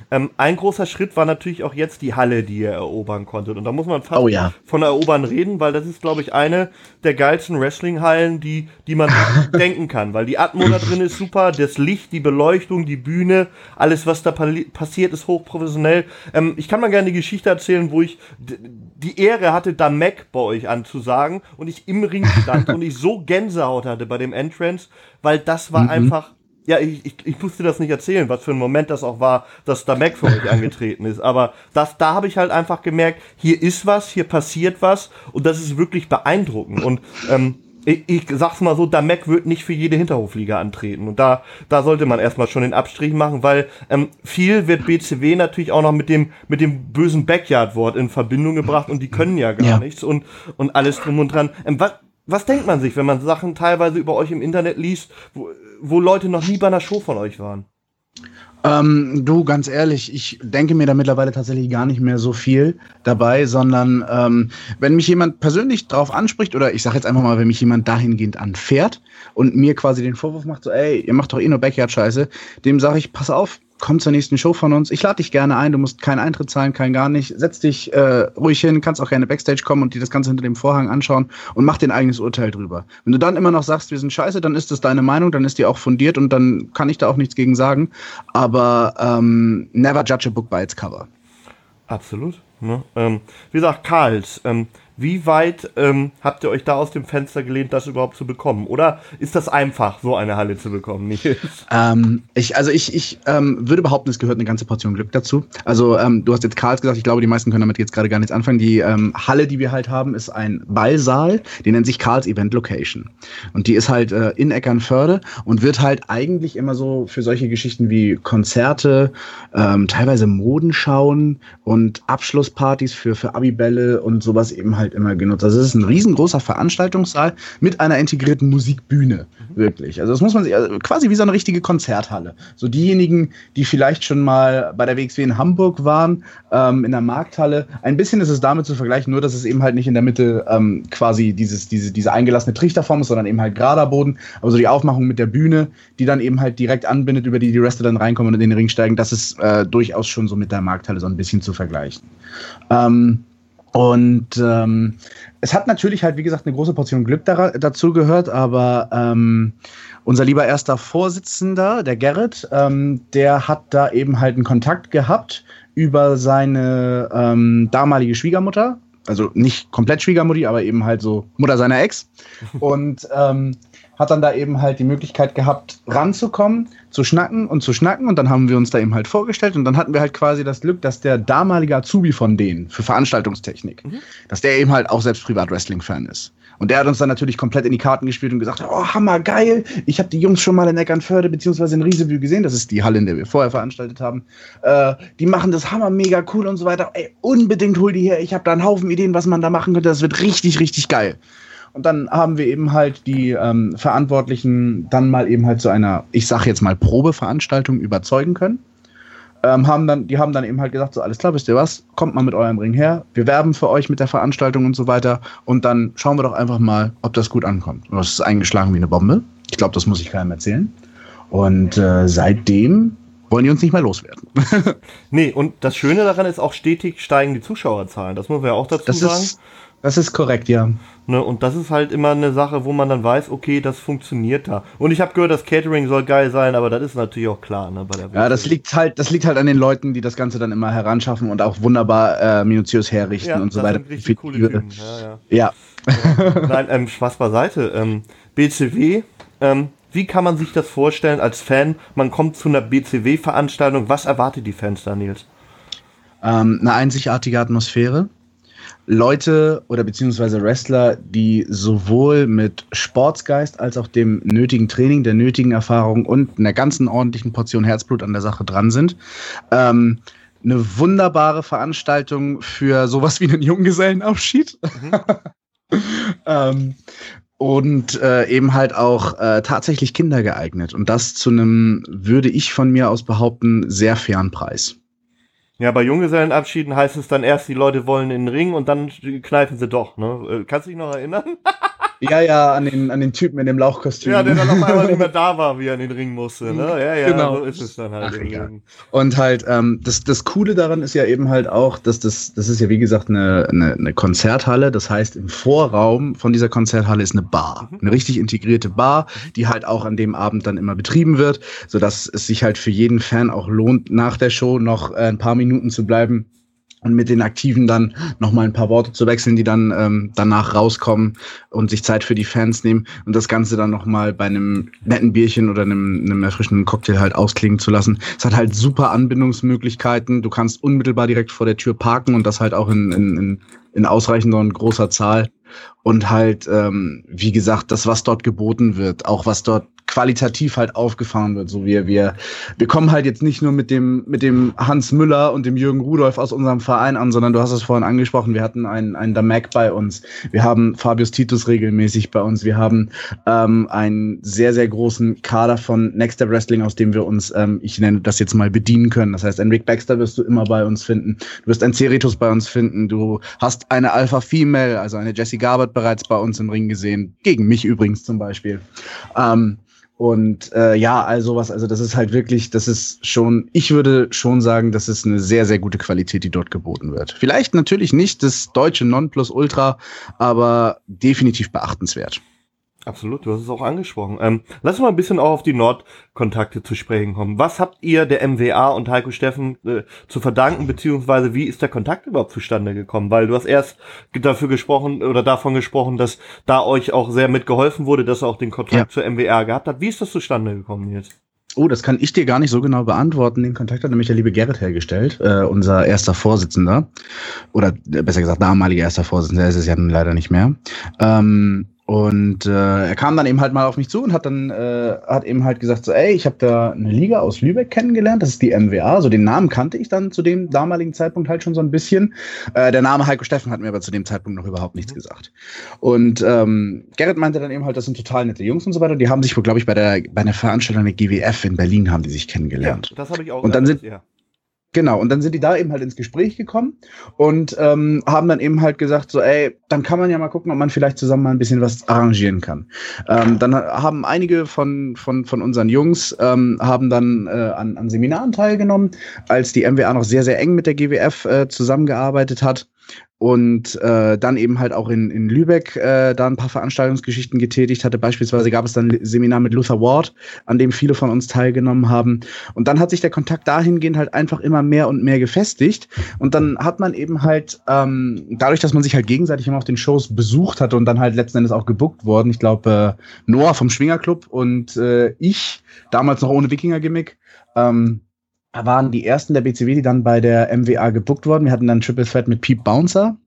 Ähm, ein großer Schritt war natürlich auch jetzt die Halle, die ihr erobern konntet. Und da muss man fast Oh ja. von erobern reden, weil das ist, glaube ich, eine der geilsten Wrestling-Hallen, die, die man denken kann. Weil die Atmo da drin ist super, das Licht, die Beleuchtung, die Bühne, alles, was da passiert, ist hochprofessionell. Ähm, ich kann mal gerne die Geschichte erzählen, wo ich die Ehre hatte, da Mac bei euch anzusagen und ich im Ring stand und ich so Gänsehaut hatte bei dem Entrance, weil das war einfach ja, ich, ich, ich musste das nicht erzählen, was für ein Moment das auch war, dass da Mac für euch angetreten ist. Aber das, da habe ich halt einfach gemerkt, hier ist was, hier passiert was und das ist wirklich beeindruckend. Und ähm, ich, ich sag's mal so, da Mac wird nicht für jede Hinterhofliga antreten. Und da, da sollte man erstmal schon den Abstrich machen, weil ähm, viel wird BCW natürlich auch noch mit dem, mit dem bösen Backyard-Wort in Verbindung gebracht und die können ja gar Ja. nichts und, und alles drum und dran. Ähm, was, was denkt man sich, wenn man Sachen teilweise über euch im Internet liest, wo, wo Leute noch nie bei einer Show von euch waren? Ähm, du, ganz ehrlich, ich denke mir da mittlerweile tatsächlich gar nicht mehr so viel dabei, sondern ähm, wenn mich jemand persönlich drauf anspricht, oder ich sage jetzt einfach mal, wenn mich jemand dahingehend anfährt und mir quasi den Vorwurf macht, so, ey, ihr macht doch eh nur Backyard-Scheiße, dem sage ich, pass auf, komm zur nächsten Show von uns. Ich lade dich gerne ein. Du musst keinen Eintritt zahlen, kein gar nicht. Setz dich äh, ruhig hin, kannst auch gerne Backstage kommen und dir das Ganze hinter dem Vorhang anschauen und mach dein eigenes Urteil drüber. Wenn du dann immer noch sagst, wir sind scheiße, dann ist das deine Meinung, dann ist die auch fundiert und dann kann ich da auch nichts gegen sagen. Aber ähm, never judge a book by its cover. Absolut. Ne? Ähm, wie gesagt, Karls, ähm, wie weit ähm, habt ihr euch da aus dem Fenster gelehnt, das überhaupt zu bekommen? Oder ist das einfach, so eine Halle zu bekommen? ähm, ich, also ich, ich ähm, würde behaupten, es gehört eine ganze Portion Glück dazu. Also ähm, du hast jetzt Karls gesagt, ich glaube, die meisten können damit jetzt gerade gar nichts anfangen. Die ähm, Halle, die wir halt haben, ist ein Ballsaal, die nennt sich Karls Event Location. Und die ist halt äh, in Eckernförde und wird halt eigentlich immer so für solche Geschichten wie Konzerte, ähm, teilweise Modenschauen und Abschlusspartys für, für Abibälle und sowas eben halt halt immer genutzt. Also es ist ein riesengroßer Veranstaltungssaal mit einer integrierten Musikbühne, wirklich. Also das muss man sich, also quasi wie so eine richtige Konzerthalle. So diejenigen, die vielleicht schon mal bei der WXW in Hamburg waren, ähm, in der Markthalle, ein bisschen ist es damit zu vergleichen, nur dass es eben halt nicht in der Mitte ähm, quasi dieses, diese, diese eingelassene Trichterform ist, sondern eben halt gerader Boden. Aber so die Aufmachung mit der Bühne, die dann eben halt direkt anbindet, über die die Wrestler dann reinkommen und in den Ring steigen, das ist äh, durchaus schon so mit der Markthalle so ein bisschen zu vergleichen. Ähm, und ähm, es hat natürlich halt, wie gesagt, eine große Portion Glück da, dazu gehört, aber ähm, unser lieber erster Vorsitzender, der Gerrit, ähm, der hat da eben halt einen Kontakt gehabt über seine ähm, damalige Schwiegermutter. Also nicht komplett Schwiegermutti, aber eben halt so Mutter seiner Ex. Und ähm, hat dann da eben halt die Möglichkeit gehabt, ranzukommen, zu schnacken und zu schnacken. Und dann haben wir uns da eben halt vorgestellt. Und dann hatten wir halt quasi das Glück, dass der damalige Azubi von denen für Veranstaltungstechnik, mhm. dass der eben halt auch selbst Privat-Wrestling-Fan ist. Und der hat uns dann natürlich komplett in die Karten gespielt und gesagt, oh, hammer, geil. Ich habe die Jungs schon mal in Eckernförde beziehungsweise in Rieseview gesehen. Das ist die Halle, in der wir vorher veranstaltet haben. Äh, die machen das hammer, mega cool und so weiter. Ey, unbedingt hol die her. Ich habe da einen Haufen Ideen, was man da machen könnte. Das wird richtig, richtig geil. Und dann haben wir eben halt die ähm, Verantwortlichen dann mal eben halt zu einer, ich sag jetzt mal, Probeveranstaltung überzeugen können. Ähm, haben dann, die haben dann eben halt gesagt, so alles klar, wisst ihr was, kommt mal mit eurem Ring her, wir werben für euch mit der Veranstaltung und so weiter und dann schauen wir doch einfach mal, ob das gut ankommt. Und das ist eingeschlagen wie eine Bombe. Ich glaube, das muss ich keinem erzählen. Und äh, seitdem wollen die uns nicht mehr loswerden. nee, und das Schöne daran ist auch stetig steigen die Zuschauerzahlen. Das muss man ja auch dazu das sagen. Ist, das ist korrekt, ja. Ne, und das ist halt immer eine Sache, wo man dann weiß, okay, das funktioniert da. Und ich habe gehört, das Catering soll geil sein, aber das ist natürlich auch klar, ne, bei der Ja, das liegt halt, das liegt halt an den Leuten, die das Ganze dann immer heranschaffen und auch wunderbar äh, minutiös herrichten ja, und so weiter. Richtig coole Typen. Ja, ja. ja. Nein, ähm, Spaß beiseite. Ähm, BCW, ähm, wie kann man sich das vorstellen als Fan? Man kommt zu einer BCW-Veranstaltung. Was erwartet die Fans da, Nils? Ähm, eine einzigartige Atmosphäre Leute oder beziehungsweise Wrestler, die sowohl mit Sportsgeist als auch dem nötigen Training, der nötigen Erfahrung und einer ganzen ordentlichen Portion Herzblut an der Sache dran sind. Ähm, eine wunderbare Veranstaltung für sowas wie einen Junggesellenabschied. Mhm. ähm, und äh, eben halt auch äh, tatsächlich Kinder geeignet. Und das zu einem, würde ich von mir aus behaupten, sehr fairen Preis. Ja, bei Junggesellenabschieden heißt es dann erst, die Leute wollen in den Ring und dann kneifen sie doch, ne? Äh, kannst du dich noch erinnern? Ja, ja, an den, an den Typen in dem Lauchkostüm. Ja, der dann auf einmal nicht mehr da war, wie er in den Ring musste. Ne? Ja, ja, genau. so ist es dann halt. Ach, ja. Und halt, ähm, das, das Coole daran ist ja eben halt auch, dass das, das ist ja wie gesagt eine, eine, eine Konzerthalle. Das heißt, im Vorraum von dieser Konzerthalle ist eine Bar. Mhm. Eine richtig integrierte Bar, die halt auch an dem Abend dann immer betrieben wird, sodass es sich halt für jeden Fan auch lohnt, nach der Show noch äh, ein paar Minuten zu bleiben und mit den Aktiven dann nochmal ein paar Worte zu wechseln, die dann ähm, danach rauskommen und sich Zeit für die Fans nehmen und das Ganze dann nochmal bei einem netten Bierchen oder einem, einem erfrischenden Cocktail halt ausklingen zu lassen. Es hat halt super Anbindungsmöglichkeiten. Du kannst unmittelbar direkt vor der Tür parken und das halt auch in, in, in, in ausreichender und großer Zahl. Und halt, ähm, wie gesagt, das, was dort geboten wird, auch was dort qualitativ halt aufgefahren wird. So wir, wir, wir kommen halt jetzt nicht nur mit dem, mit dem Hans Müller und dem Jürgen Rudolf aus unserem Verein an, sondern du hast es vorhin angesprochen, wir hatten einen, einen Damek bei uns. Wir haben Fabius Titus regelmäßig bei uns. Wir haben ähm, einen sehr, sehr großen Kader von Next Step Wrestling, aus dem wir uns, ähm, ich nenne das jetzt mal, bedienen können. Das heißt, ein Rick Baxter wirst du immer bei uns finden. Du wirst ein Ceritus bei uns finden. Du hast eine Alpha Female, also eine Jessie Garbert bereits bei uns im Ring gesehen. Gegen mich übrigens zum Beispiel. Ähm, und äh, ja, also was, also das ist halt wirklich, das ist schon, ich würde schon sagen, das ist eine sehr, sehr gute Qualität, die dort geboten wird. Vielleicht natürlich nicht das deutsche Nonplusultra, aber definitiv beachtenswert. Absolut, du hast es auch angesprochen. Ähm, lass uns mal ein bisschen auch auf die Nordkontakte zu sprechen kommen. Was habt ihr der MWA und Heiko Steffen äh, zu verdanken, beziehungsweise wie ist der Kontakt überhaupt zustande gekommen? Weil du hast erst dafür gesprochen oder davon gesprochen, dass da euch auch sehr mitgeholfen wurde, dass ihr auch den Kontakt ja. zur MWA gehabt habt. Wie ist das zustande gekommen jetzt? Oh, das kann ich dir gar nicht so genau beantworten. Den Kontakt hat nämlich der liebe Gerrit hergestellt, äh, unser erster Vorsitzender. Oder äh, besser gesagt, damaliger erster Vorsitzender, der ist es ja nun leider nicht mehr. Ähm, und äh, er kam dann eben halt mal auf mich zu und hat dann äh, hat eben halt gesagt so, ey, ich habe da eine Liga aus Lübeck kennengelernt, das ist die MWA. So den Namen kannte ich dann zu dem damaligen Zeitpunkt halt schon so ein bisschen. Äh, der Name Heiko Steffen hat mir aber zu dem Zeitpunkt noch überhaupt nichts gesagt. Und ähm, Gerrit meinte dann eben halt, das sind total nette Jungs und so weiter. Die haben sich, glaube ich, bei der bei einer Veranstaltung der GWF in Berlin haben die sich kennengelernt. Ja, das habe ich auch. Und dann sind ja. Genau, und dann sind die da eben halt ins Gespräch gekommen und ähm, haben dann eben halt gesagt, so, ey, dann kann man ja mal gucken, ob man vielleicht zusammen mal ein bisschen was arrangieren kann. Ähm, dann haben einige von, von, von unseren Jungs ähm, haben dann äh, an, an Seminaren teilgenommen, als die MWA noch sehr, sehr eng mit der GWF äh, zusammengearbeitet hat und äh, dann eben halt auch in, in Lübeck äh, da ein paar Veranstaltungsgeschichten getätigt hatte. Beispielsweise gab es dann ein Seminar mit Luther Ward, an dem viele von uns teilgenommen haben. Und dann hat sich der Kontakt dahingehend halt einfach immer mehr und mehr gefestigt. Und dann hat man eben halt, ähm, dadurch, dass man sich halt gegenseitig immer auf den Shows besucht hatte und dann halt letzten Endes auch gebuckt worden, ich glaube, äh, Noah vom Schwingerclub und äh, ich, damals noch ohne Wikinger-Gimmick, ähm, waren die ersten der BCW, die dann bei der MWA gebuckt wurden. Wir hatten dann Triple Threat mit Pete Bouncer.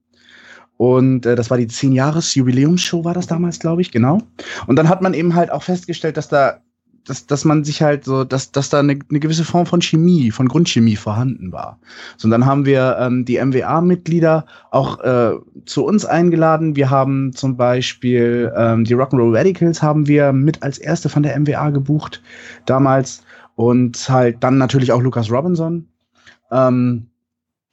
Und äh, das war die 10-Jahres-Jubiläumsshow, war das damals, glaube ich, genau. Und dann hat man eben halt auch festgestellt, dass da, dass, dass man sich halt so, dass, dass da eine, eine gewisse Form von Chemie, von Grundchemie vorhanden war. So, und dann haben wir ähm, die MWA-Mitglieder auch äh, zu uns eingeladen. Wir haben zum Beispiel ähm, die Rock'n'Roll Radicals haben wir mit als erste von der MWA gebucht damals und halt dann natürlich auch Lucas Robinson. Ähm,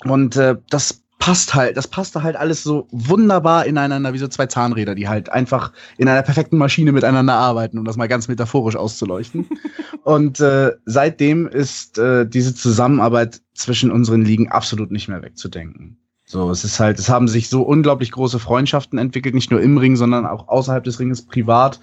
und äh, das passt halt, das passte halt alles so wunderbar ineinander, wie so zwei Zahnräder, die halt einfach in einer perfekten Maschine miteinander arbeiten, um das mal ganz metaphorisch auszuleuchten. und äh, seitdem ist äh, diese Zusammenarbeit zwischen unseren Ligen absolut nicht mehr wegzudenken. So, es ist halt, es haben sich so unglaublich große Freundschaften entwickelt, nicht nur im Ring, sondern auch außerhalb des Ringes privat.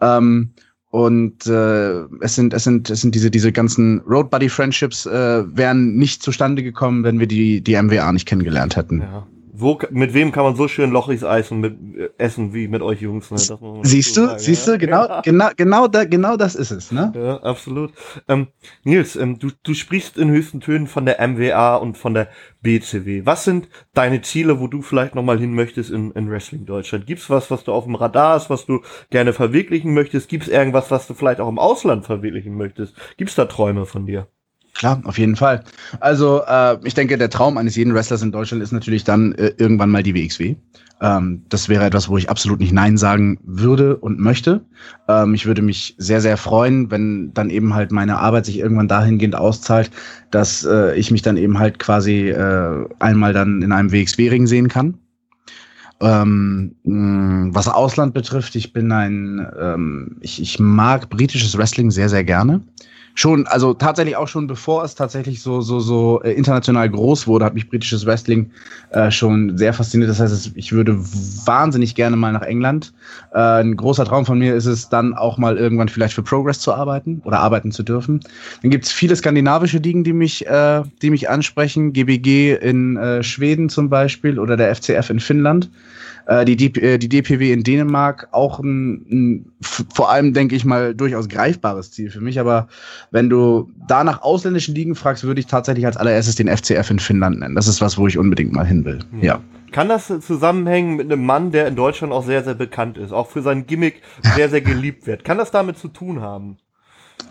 Ähm, und äh, es sind es sind es sind diese diese ganzen Road Buddy Friendships äh, wären nicht zustande gekommen, wenn wir die die MWA nicht kennengelernt hätten. Ja wo, mit wem kann man so schön Lochrichs Eis und mit, äh, essen wie mit euch Jungs? Ne? siehst du, sagen, siehst ja? du, genau, ja. genau, genau, da, genau das ist es, ne? Ja, absolut. Ähm, Nils, ähm, du, du sprichst in höchsten Tönen von der MWA und von der BCW. Was sind deine Ziele, wo du vielleicht nochmal hin möchtest in, in Wrestling Deutschland? Gibt's was, was du auf dem Radar hast, was du gerne verwirklichen möchtest? Gibt's irgendwas, was du vielleicht auch im Ausland verwirklichen möchtest? Gibt's da Träume von dir? Klar, auf jeden Fall. Also äh, ich denke, der Traum eines jeden Wrestlers in Deutschland ist natürlich dann äh, irgendwann mal die WXW. Ähm, das wäre etwas, wo ich absolut nicht Nein sagen würde und möchte. Ähm, ich würde mich sehr, sehr freuen, wenn dann eben halt meine Arbeit sich irgendwann dahingehend auszahlt, dass äh, ich mich dann eben halt quasi äh, einmal dann in einem WXW-Ring sehen kann. Ähm, was Ausland betrifft, ich bin ein, ähm, ich, ich mag britisches Wrestling sehr, sehr gerne schon, also tatsächlich auch schon bevor es tatsächlich so, so, so äh, international groß wurde, hat mich britisches Wrestling äh, schon sehr fasziniert. Das heißt, ich würde wahnsinnig gerne mal nach England. Äh, ein großer Traum von mir ist es dann auch mal irgendwann vielleicht für Progress zu arbeiten oder arbeiten zu dürfen. Dann gibt es viele skandinavische Ligen, die mich, äh, die mich ansprechen. GBG in äh, Schweden zum Beispiel oder der FCF in Finnland. Äh, die, die, äh, die DPW in Dänemark auch ein, ein vor allem, denke ich mal, durchaus greifbares Ziel für mich. Aber wenn du da nach ausländischen Ligen fragst, würde ich tatsächlich als allererstes den FCF in Finnland nennen. Das ist was, wo ich unbedingt mal hin will. Mhm. Ja. Kann das zusammenhängen mit einem Mann, der in Deutschland auch sehr, sehr bekannt ist, auch für sein Gimmick sehr, sehr geliebt wird? Kann das damit zu tun haben?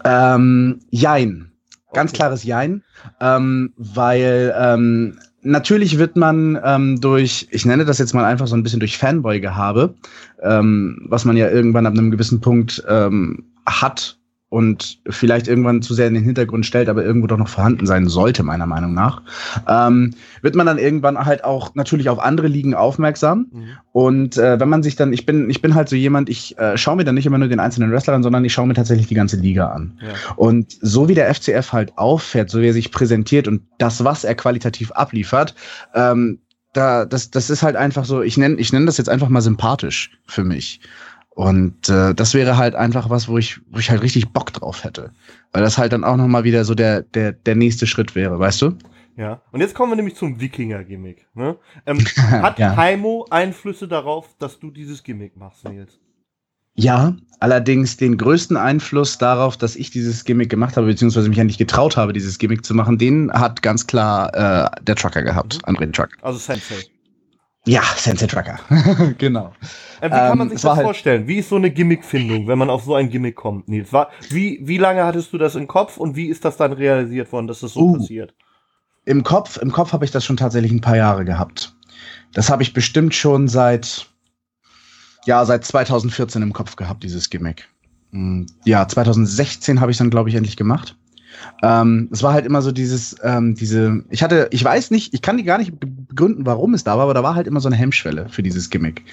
Ähm, jein. Ganz klares Jein. Ähm, weil ähm, natürlich wird man ähm, durch, ich nenne das jetzt mal einfach so ein bisschen durch Fanboy-Gehabe, ähm, was man ja irgendwann ab einem gewissen Punkt ähm, hat und vielleicht irgendwann zu sehr in den Hintergrund stellt, aber irgendwo doch noch vorhanden sein sollte, meiner Meinung nach, ähm, wird man dann irgendwann halt auch natürlich auf andere Ligen aufmerksam. Mhm. Und äh, wenn man sich dann, ich bin, ich bin halt so jemand, ich äh, schaue mir dann nicht immer nur den einzelnen Wrestler an, sondern ich schaue mir tatsächlich die ganze Liga an. Ja. Und so wie der FCF halt auffährt, so wie er sich präsentiert und das, was er qualitativ abliefert, ähm, da, das, das ist halt einfach so, ich nenne ich nenn das jetzt einfach mal sympathisch für mich. Und äh, das wäre halt einfach was, wo ich, wo ich halt richtig Bock drauf hätte. Weil das halt dann auch nochmal wieder so der, der, der nächste Schritt wäre, weißt du? Ja, und jetzt kommen wir nämlich zum Wikinger-Gimmick. Ne? Ähm, hat ja. Heimo Einflüsse darauf, dass du dieses Gimmick machst, Nils? Ja, allerdings den größten Einfluss darauf, dass ich dieses Gimmick gemacht habe, beziehungsweise mich eigentlich getraut habe, dieses Gimmick zu machen, den hat ganz klar äh, der Trucker gehabt, mhm. André Truck. Also Sensei. Ja, Sensei Trucker. genau. Äh, wie kann man ähm, sich das halt vorstellen? Wie ist so eine Gimmickfindung, wenn man auf so ein Gimmick kommt, Nils? War, wie, wie lange hattest du das im Kopf und wie ist das dann realisiert worden, dass das so uh, passiert? Im Kopf, im Kopf habe ich das schon tatsächlich ein paar Jahre gehabt. Das habe ich bestimmt schon seit, ja, seit 2014 im Kopf gehabt, dieses Gimmick. Hm, ja, 2016 habe ich dann, glaube ich, endlich gemacht. Ähm, es war halt immer so dieses, ähm, diese, ich hatte, ich weiß nicht, ich kann die gar nicht begründen, warum es da war, aber da war halt immer so eine Hemmschwelle für dieses Gimmick.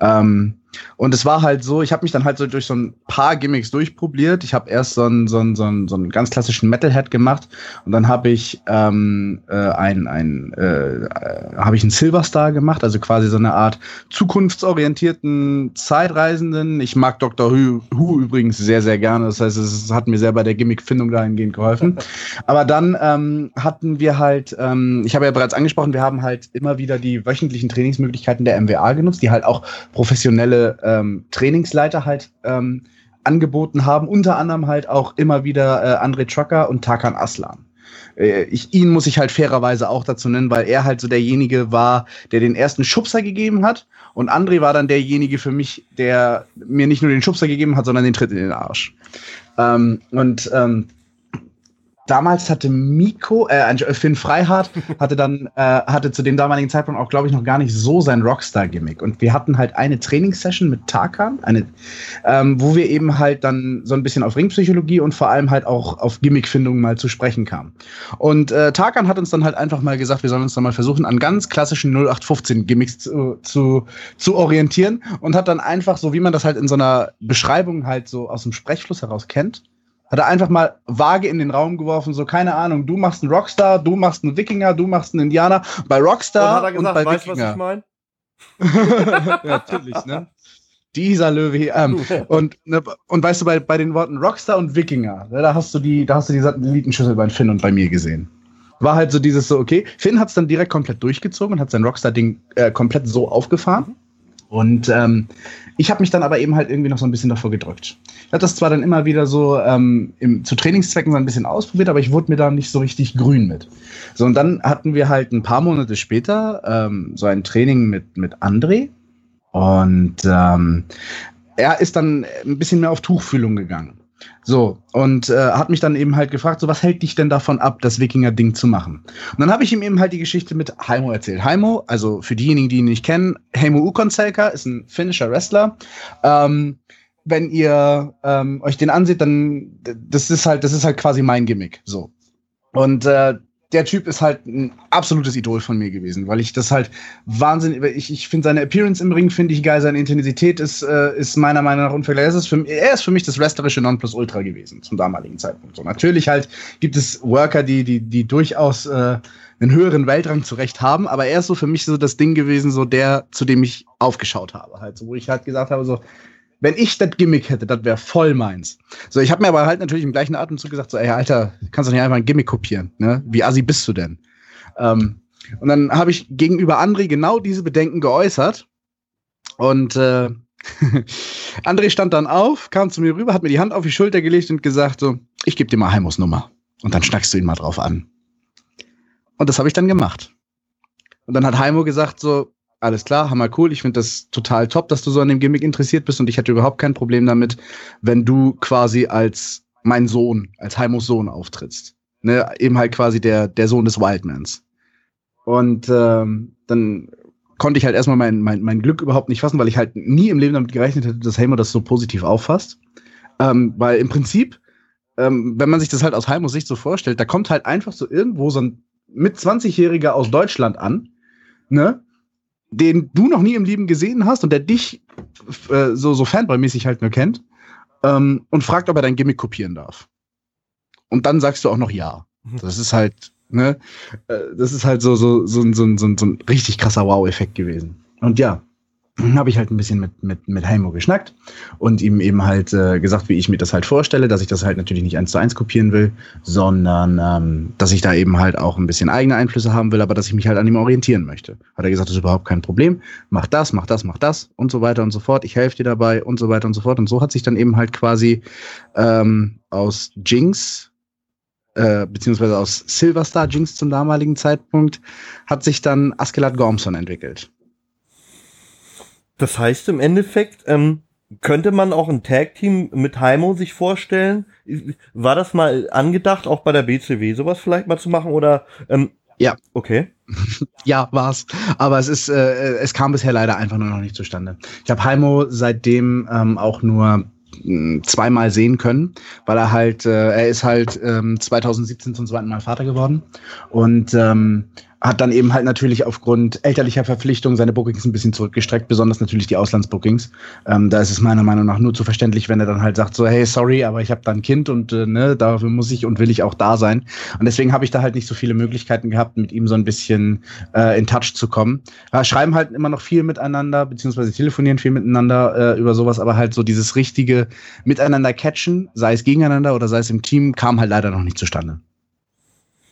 Ähm, und es war halt so, ich habe mich dann halt so durch so ein paar Gimmicks durchprobiert. Ich habe erst so einen, so, einen, so, einen, so einen ganz klassischen Metalhead gemacht und dann habe ich ähm, äh, ein, ein äh, habe ich einen Silverstar gemacht, also quasi so eine Art zukunftsorientierten Zeitreisenden. Ich mag Dr. Who, Who übrigens sehr, sehr gerne. Das heißt, es hat mir sehr bei der Gimmickfindung dahingehend geholfen. Aber dann ähm, hatten wir halt, ähm, ich habe ja bereits angesprochen, wir haben halt immer wieder die wöchentlichen Trainingsmöglichkeiten der MWA genutzt, die halt auch professionelle ähm, Trainingsleiter halt ähm, angeboten haben, unter anderem halt auch immer wieder äh, André Trucker und Tarkan Aslan. Äh, ich, ihn muss ich halt fairerweise auch dazu nennen, weil er halt so derjenige war, der den ersten Schubser gegeben hat. Und André war dann derjenige für mich, der mir nicht nur den Schubser gegeben hat, sondern den Tritt in den Arsch. Ähm, und ähm, damals hatte Miko, äh, Finn Freihardt hatte dann, äh, hatte zu dem damaligen Zeitpunkt auch, glaube ich, noch gar nicht so sein Rockstar-Gimmick. Und wir hatten halt eine Trainingssession mit Tarkan, eine, ähm, wo wir eben halt dann so ein bisschen auf Ringpsychologie und vor allem halt auch auf Gimmickfindung mal zu sprechen kamen. Und äh, Tarkan hat uns dann halt einfach mal gesagt, wir sollen uns dann mal versuchen, an ganz klassischen 0815-Gimmicks zu, zu, zu orientieren und hat dann einfach, so wie man das halt in so einer Beschreibung halt so aus dem Sprechfluss heraus kennt, hat er einfach mal vage in den Raum geworfen, so keine Ahnung, du machst einen Rockstar, du machst einen Wikinger, du machst einen Indianer. Bei Rockstar und, hat er gesagt, und bei weißt, Wikinger. was ich meine? ja, natürlich, ne? Dieser Löwe ähm, und, ne, und weißt du, bei, bei den Worten Rockstar und Wikinger, ne, da hast du die, da hast du die Satellitenschüssel bei Finn und bei mir gesehen. War halt so dieses so, okay. Finn hat es dann direkt komplett durchgezogen und hat sein Rockstar-Ding äh, komplett so aufgefahren. Mhm. Und ähm, ich habe mich dann aber eben halt irgendwie noch so ein bisschen davor gedrückt. Ich habe das zwar dann immer wieder so ähm, im, zu Trainingszwecken so ein bisschen ausprobiert, aber ich wurde mir da nicht so richtig grün mit. So, und dann hatten wir halt ein paar Monate später ähm, so ein Training mit, mit André. Und ähm, er ist dann ein bisschen mehr auf Tuchfühlung gegangen. So, und äh, hat mich dann eben halt gefragt, so was hält dich denn davon ab, das Wikinger-Ding zu machen? Und dann habe ich ihm eben halt die Geschichte mit Heimo erzählt. Heimo, also für diejenigen, die ihn nicht kennen, Heimo Ukonselka ist ein finnischer Wrestler. Ähm, wenn ihr ähm, euch den ansieht, dann das ist halt, das ist halt quasi mein Gimmick. So. Und äh, der Typ ist halt ein absolutes Idol von mir gewesen, weil ich das halt wahnsinnig, ich, ich finde seine Appearance im Ring finde ich geil, seine Intensität ist, äh, ist meiner Meinung nach. Er für, er ist für mich das wrestlerische Nonplusultra gewesen zum damaligen Zeitpunkt. So, natürlich halt gibt es Worker, die, die, die durchaus äh, einen höheren Weltrang zurecht haben, aber er ist so für mich so das Ding gewesen, so der, zu dem ich aufgeschaut habe, halt, so, wo ich halt gesagt habe, so, wenn ich das Gimmick hätte, das wäre voll meins. So, ich habe mir aber halt natürlich im gleichen Atemzug gesagt, so, ey, Alter, kannst du nicht einfach ein Gimmick kopieren, ne? Wie assi bist du denn? Ähm, und dann habe ich gegenüber André genau diese Bedenken geäußert. Und äh, André stand dann auf, kam zu mir rüber, hat mir die Hand auf die Schulter gelegt und gesagt so, ich gebe dir mal Heimos Nummer. Und dann schnackst du ihn mal drauf an. Und das habe ich dann gemacht. Und dann hat Heimo gesagt so, alles klar, hammer cool. Ich finde das total top, dass du so an dem Gimmick interessiert bist und ich hätte überhaupt kein Problem damit, wenn du quasi als mein Sohn, als Heimos Sohn auftrittst. Ne, eben halt quasi der, der Sohn des Wildmans. Und ähm, dann konnte ich halt erstmal mein, mein, mein Glück überhaupt nicht fassen, weil ich halt nie im Leben damit gerechnet hätte, dass Helmo das so positiv auffasst. Ähm, weil im Prinzip, ähm, wenn man sich das halt aus Heimos Sicht so vorstellt, da kommt halt einfach so irgendwo so ein mit 20-Jähriger aus Deutschland an, ne? Den du noch nie im Leben gesehen hast und der dich äh, so, so Fanboy-mäßig halt nur kennt ähm, und fragt, ob er dein Gimmick kopieren darf. Und dann sagst du auch noch ja. Das ist halt, ne? Äh, das ist halt so, so, so, so, so, so ein richtig krasser Wow-Effekt gewesen. Und ja, habe ich halt ein bisschen mit, mit, mit Heimo geschnackt und ihm eben halt äh, gesagt, wie ich mir das halt vorstelle, dass ich das halt natürlich nicht eins zu eins kopieren will, sondern ähm, dass ich da eben halt auch ein bisschen eigene Einflüsse haben will, aber dass ich mich halt an ihm orientieren möchte. Hat er gesagt, das ist überhaupt kein Problem, mach das, mach das, mach das und so weiter und so fort, ich helfe dir dabei und so weiter und so fort. Und so hat sich dann eben halt quasi ähm, aus Jinx äh, beziehungsweise aus Silverstar Jinx zum damaligen Zeitpunkt, hat sich dann Askelat Gormson entwickelt. Das heißt im Endeffekt, ähm, könnte man auch ein Tag-Team mit Heimo sich vorstellen? War das mal angedacht, auch bei der BCW sowas vielleicht mal zu machen oder? Ähm, ja. Okay. ja, war's. Aber es ist, äh, es kam bisher leider einfach nur noch nicht zustande. Ich habe Heimo seitdem ähm, auch nur mh, zweimal sehen können, weil er halt, äh, er ist halt ähm, 2017 zum zweiten Mal Vater geworden und ähm, hat dann eben halt natürlich aufgrund elterlicher Verpflichtungen seine Bookings ein bisschen zurückgestreckt, besonders natürlich die Auslandsbookings. Ähm, da ist es meiner Meinung nach nur zu verständlich, wenn er dann halt sagt so, hey, sorry, aber ich habe da ein Kind und äh, ne, dafür muss ich und will ich auch da sein. Und deswegen habe ich da halt nicht so viele Möglichkeiten gehabt, mit ihm so ein bisschen äh, in Touch zu kommen. Wir schreiben halt immer noch viel miteinander, beziehungsweise telefonieren viel miteinander äh, über sowas, aber halt so dieses richtige Miteinander catchen, sei es gegeneinander oder sei es im Team, kam halt leider noch nicht zustande.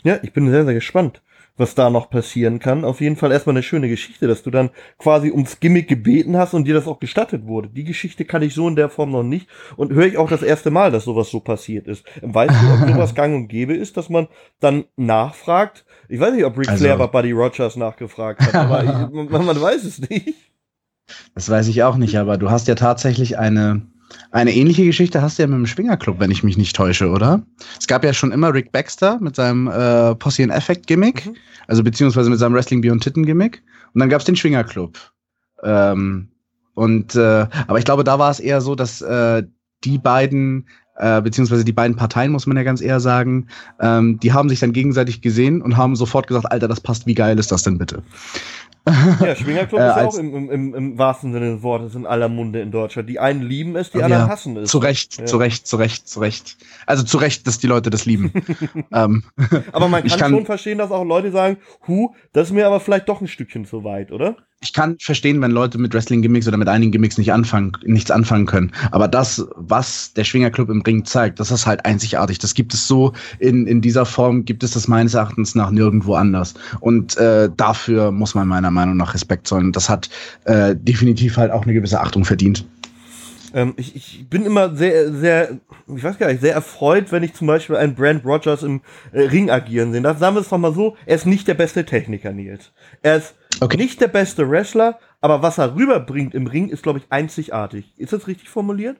Ja, ich bin sehr, sehr gespannt was da noch passieren kann. Auf jeden Fall erstmal eine schöne Geschichte, dass du dann quasi ums Gimmick gebeten hast und dir das auch gestattet wurde. Die Geschichte kann ich so in der Form noch nicht und höre ich auch das erste Mal, dass sowas so passiert ist. Weißt du, ob sowas gang und gäbe ist, dass man dann nachfragt? Ich weiß nicht, ob Ric also, Flair bei Buddy Rogers nachgefragt hat, aber ich, man, man weiß es nicht. Das weiß ich auch nicht, aber du hast ja tatsächlich eine eine ähnliche Geschichte hast du ja mit dem Schwingerclub, wenn ich mich nicht täusche, oder? Es gab ja schon immer Rick Baxter mit seinem äh, Posse and Effect Gimmick, mhm. also beziehungsweise mit seinem Wrestling Beyond Titten Gimmick. Und dann gab es den Schwingerclub. Ähm, und äh, aber ich glaube, da war es eher so, dass äh, die beiden äh, beziehungsweise die beiden Parteien, muss man ja ganz eher sagen, ähm, die haben sich dann gegenseitig gesehen und haben sofort gesagt, Alter, das passt, wie geil ist das denn bitte? Ja, Schwingerclub äh, ist auch im, im, im, wahrsten Sinne des Wortes in aller Munde in Deutschland. Die einen lieben es, die ja, anderen hassen es. Zu Recht, ja. zu Recht, zu Recht, zu Recht. Also zu Recht, dass die Leute das lieben. ähm, aber man kann, kann, schon verstehen, dass auch Leute sagen, hu, das ist mir aber vielleicht doch ein Stückchen zu weit, oder? Ich kann verstehen, wenn Leute mit Wrestling-Gimmicks oder mit einigen Gimmicks nicht anfangen, nichts anfangen können. Aber das, was der Schwingerclub im Ring zeigt, das ist halt einzigartig. Das gibt es so in, in dieser Form, gibt es das meines Erachtens nach nirgendwo anders. Und äh, dafür muss man meiner Meinung nach Respekt zollen. Das hat äh, definitiv halt auch eine gewisse Achtung verdient. Ähm, ich, ich bin immer sehr, sehr, ich weiß gar nicht, sehr erfreut, wenn ich zum Beispiel einen Brand Rogers im äh, Ring agieren sehe. Das sagen wir es doch mal so, er ist nicht der beste Techniker, Nils. Er ist Okay. Nicht der beste Wrestler, aber was er rüberbringt im Ring, ist, glaube ich, einzigartig. Ist das richtig formuliert?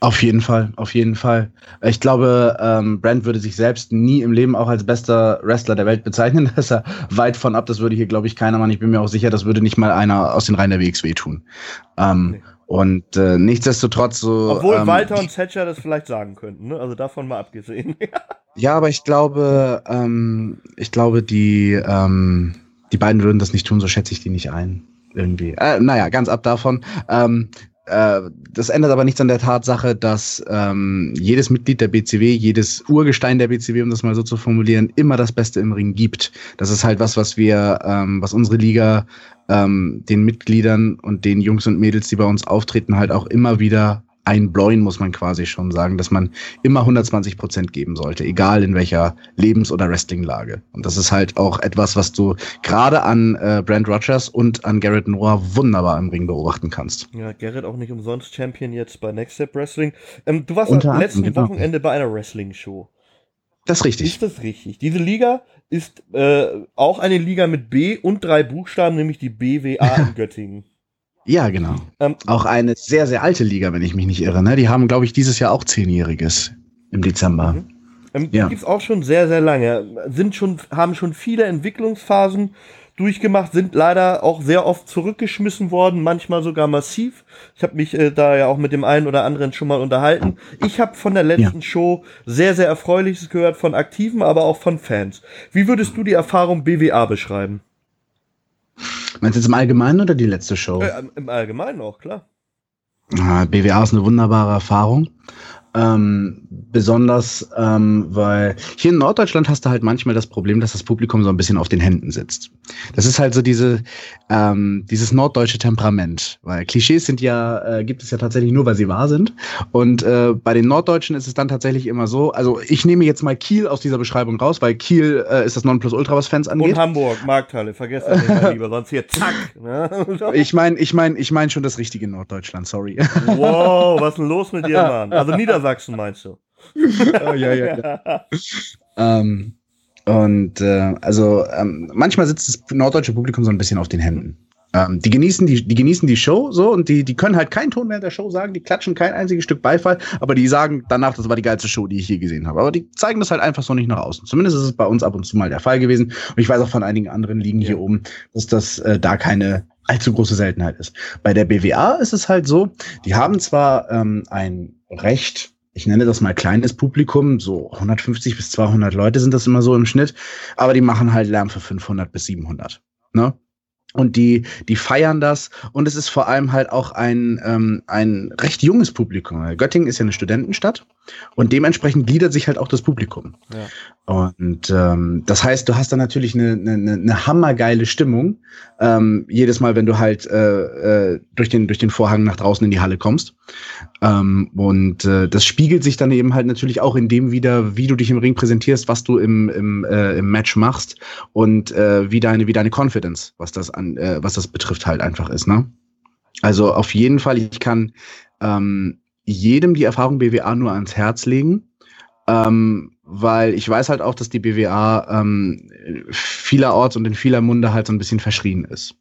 Auf jeden Fall, auf jeden Fall. Ich glaube, ähm, Brand würde sich selbst nie im Leben auch als bester Wrestler der Welt bezeichnen. Das ist er weit von ab. Das würde hier, glaube ich, keiner machen. Ich bin mir auch sicher, das würde nicht mal einer aus den Reihen der WXW tun. Ähm, nee. Und äh, nichtsdestotrotz so. Obwohl ähm, Walter und Thatcher das vielleicht sagen könnten, ne? Also davon mal abgesehen. ja, aber ich glaube, ähm, ich glaube, die ähm, die beiden würden das nicht tun, so schätze ich die nicht ein. Irgendwie. Äh, naja, ganz ab davon. Ähm, äh, das ändert aber nichts an der Tatsache, dass ähm, jedes Mitglied der BCW, jedes Urgestein der BCW, um das mal so zu formulieren, immer das Beste im Ring gibt. Das ist halt was, was wir, ähm, was unsere Liga ähm, den Mitgliedern und den Jungs und Mädels, die bei uns auftreten, halt auch immer wieder einbläuen, muss man quasi schon sagen, dass man immer 120 Prozent geben sollte, egal in welcher Lebens- oder Wrestlinglage. Und das ist halt auch etwas, was du gerade an äh, Brand Rogers und an Garrett Noah wunderbar im Ring beobachten kannst. Ja, Garrett auch nicht umsonst Champion jetzt bei Next Step Wrestling. Ähm, du warst am letzten genau. Wochenende bei einer Wrestling-Show. Das ist richtig. Ist das richtig? Diese Liga ist äh, auch eine Liga mit B und drei Buchstaben, nämlich die BWA in Göttingen. Ja, genau. Ähm, Auch eine sehr, sehr alte Liga, wenn ich mich nicht irre. Ne? Die haben, glaube ich, dieses Jahr auch Zehnjähriges im Dezember. Mhm. Ähm, Ja. Die gibt's auch schon sehr, sehr lange. Sind schon, haben schon viele Entwicklungsphasen durchgemacht, sind leider auch sehr oft zurückgeschmissen worden, manchmal sogar massiv. Ich habe mich äh, da ja auch mit dem einen oder anderen schon mal unterhalten. Ich habe von der letzten Show sehr, sehr Erfreuliches gehört von Aktiven, aber auch von Fans. Wie würdest du die Erfahrung BWA beschreiben? Meinst du jetzt im Allgemeinen oder die letzte Show? Äh, Im Allgemeinen auch, klar. Ah, BWA ist eine wunderbare Erfahrung. Ähm, besonders, ähm, weil hier in Norddeutschland hast du halt manchmal das Problem, dass das Publikum so ein bisschen auf den Händen sitzt. Das ist halt so diese, ähm, dieses norddeutsche Temperament, weil Klischees sind ja, äh, gibt es ja tatsächlich nur, weil sie wahr sind. Und äh, bei den Norddeutschen ist es dann tatsächlich immer so, also ich nehme jetzt mal Kiel aus dieser Beschreibung raus, weil Kiel äh, ist das Nonplusultra, was Fans angeht. Und Hamburg, Markthalle, vergesst das nicht mal lieber, sonst hier zack. Ich meine, ich meine, ich meine schon das richtige Norddeutschland, sorry. Wow, was ist denn los mit dir, Mann? Also Niedersachsen meinst du? oh, ja, ja, ja. Ähm, und äh, also ähm, manchmal sitzt das norddeutsche Publikum so ein bisschen auf den Händen. Ähm, die genießen die, die genießen die Show so und die, die können halt keinen Ton während der Show sagen, die klatschen kein einziges Stück Beifall, aber die sagen danach, das war die geilste Show, die ich je gesehen habe. Aber die zeigen das halt einfach so nicht nach außen. Zumindest ist es bei uns ab und zu mal der Fall gewesen. Und ich weiß auch von einigen anderen Ligen hier oben, dass das äh, da keine allzu große Seltenheit ist. Bei der BWA ist es halt so, die haben zwar ähm, ein recht ich nenne das mal kleines Publikum, so 150 bis 200 Leute sind das immer so im Schnitt, aber die machen halt Lärm für 500 bis 700. Ne? Und die, die feiern das. Und es ist vor allem halt auch ein, ähm, ein recht junges Publikum. Göttingen ist ja eine Studentenstadt und dementsprechend gliedert sich halt auch das Publikum. Ja. Und ähm, das heißt, du hast dann natürlich eine, eine, eine hammergeile Stimmung, ähm, jedes Mal, wenn du halt äh, äh, durch, den, durch den Vorhang nach draußen in die Halle kommst. Ähm, und äh, das spiegelt sich dann eben halt natürlich auch in dem wieder, wie du dich im Ring präsentierst, was du im, im, äh, im Match machst und äh, wie deine, wie deine Confidence, was das an, äh, was das betrifft, halt einfach ist, ne? Also auf jeden Fall, ich kann ähm, jedem die Erfahrung BWA nur ans Herz legen. Ähm, weil ich weiß halt auch, dass die BWA ähm, vielerorts und in vieler Munde halt so ein bisschen verschrien ist.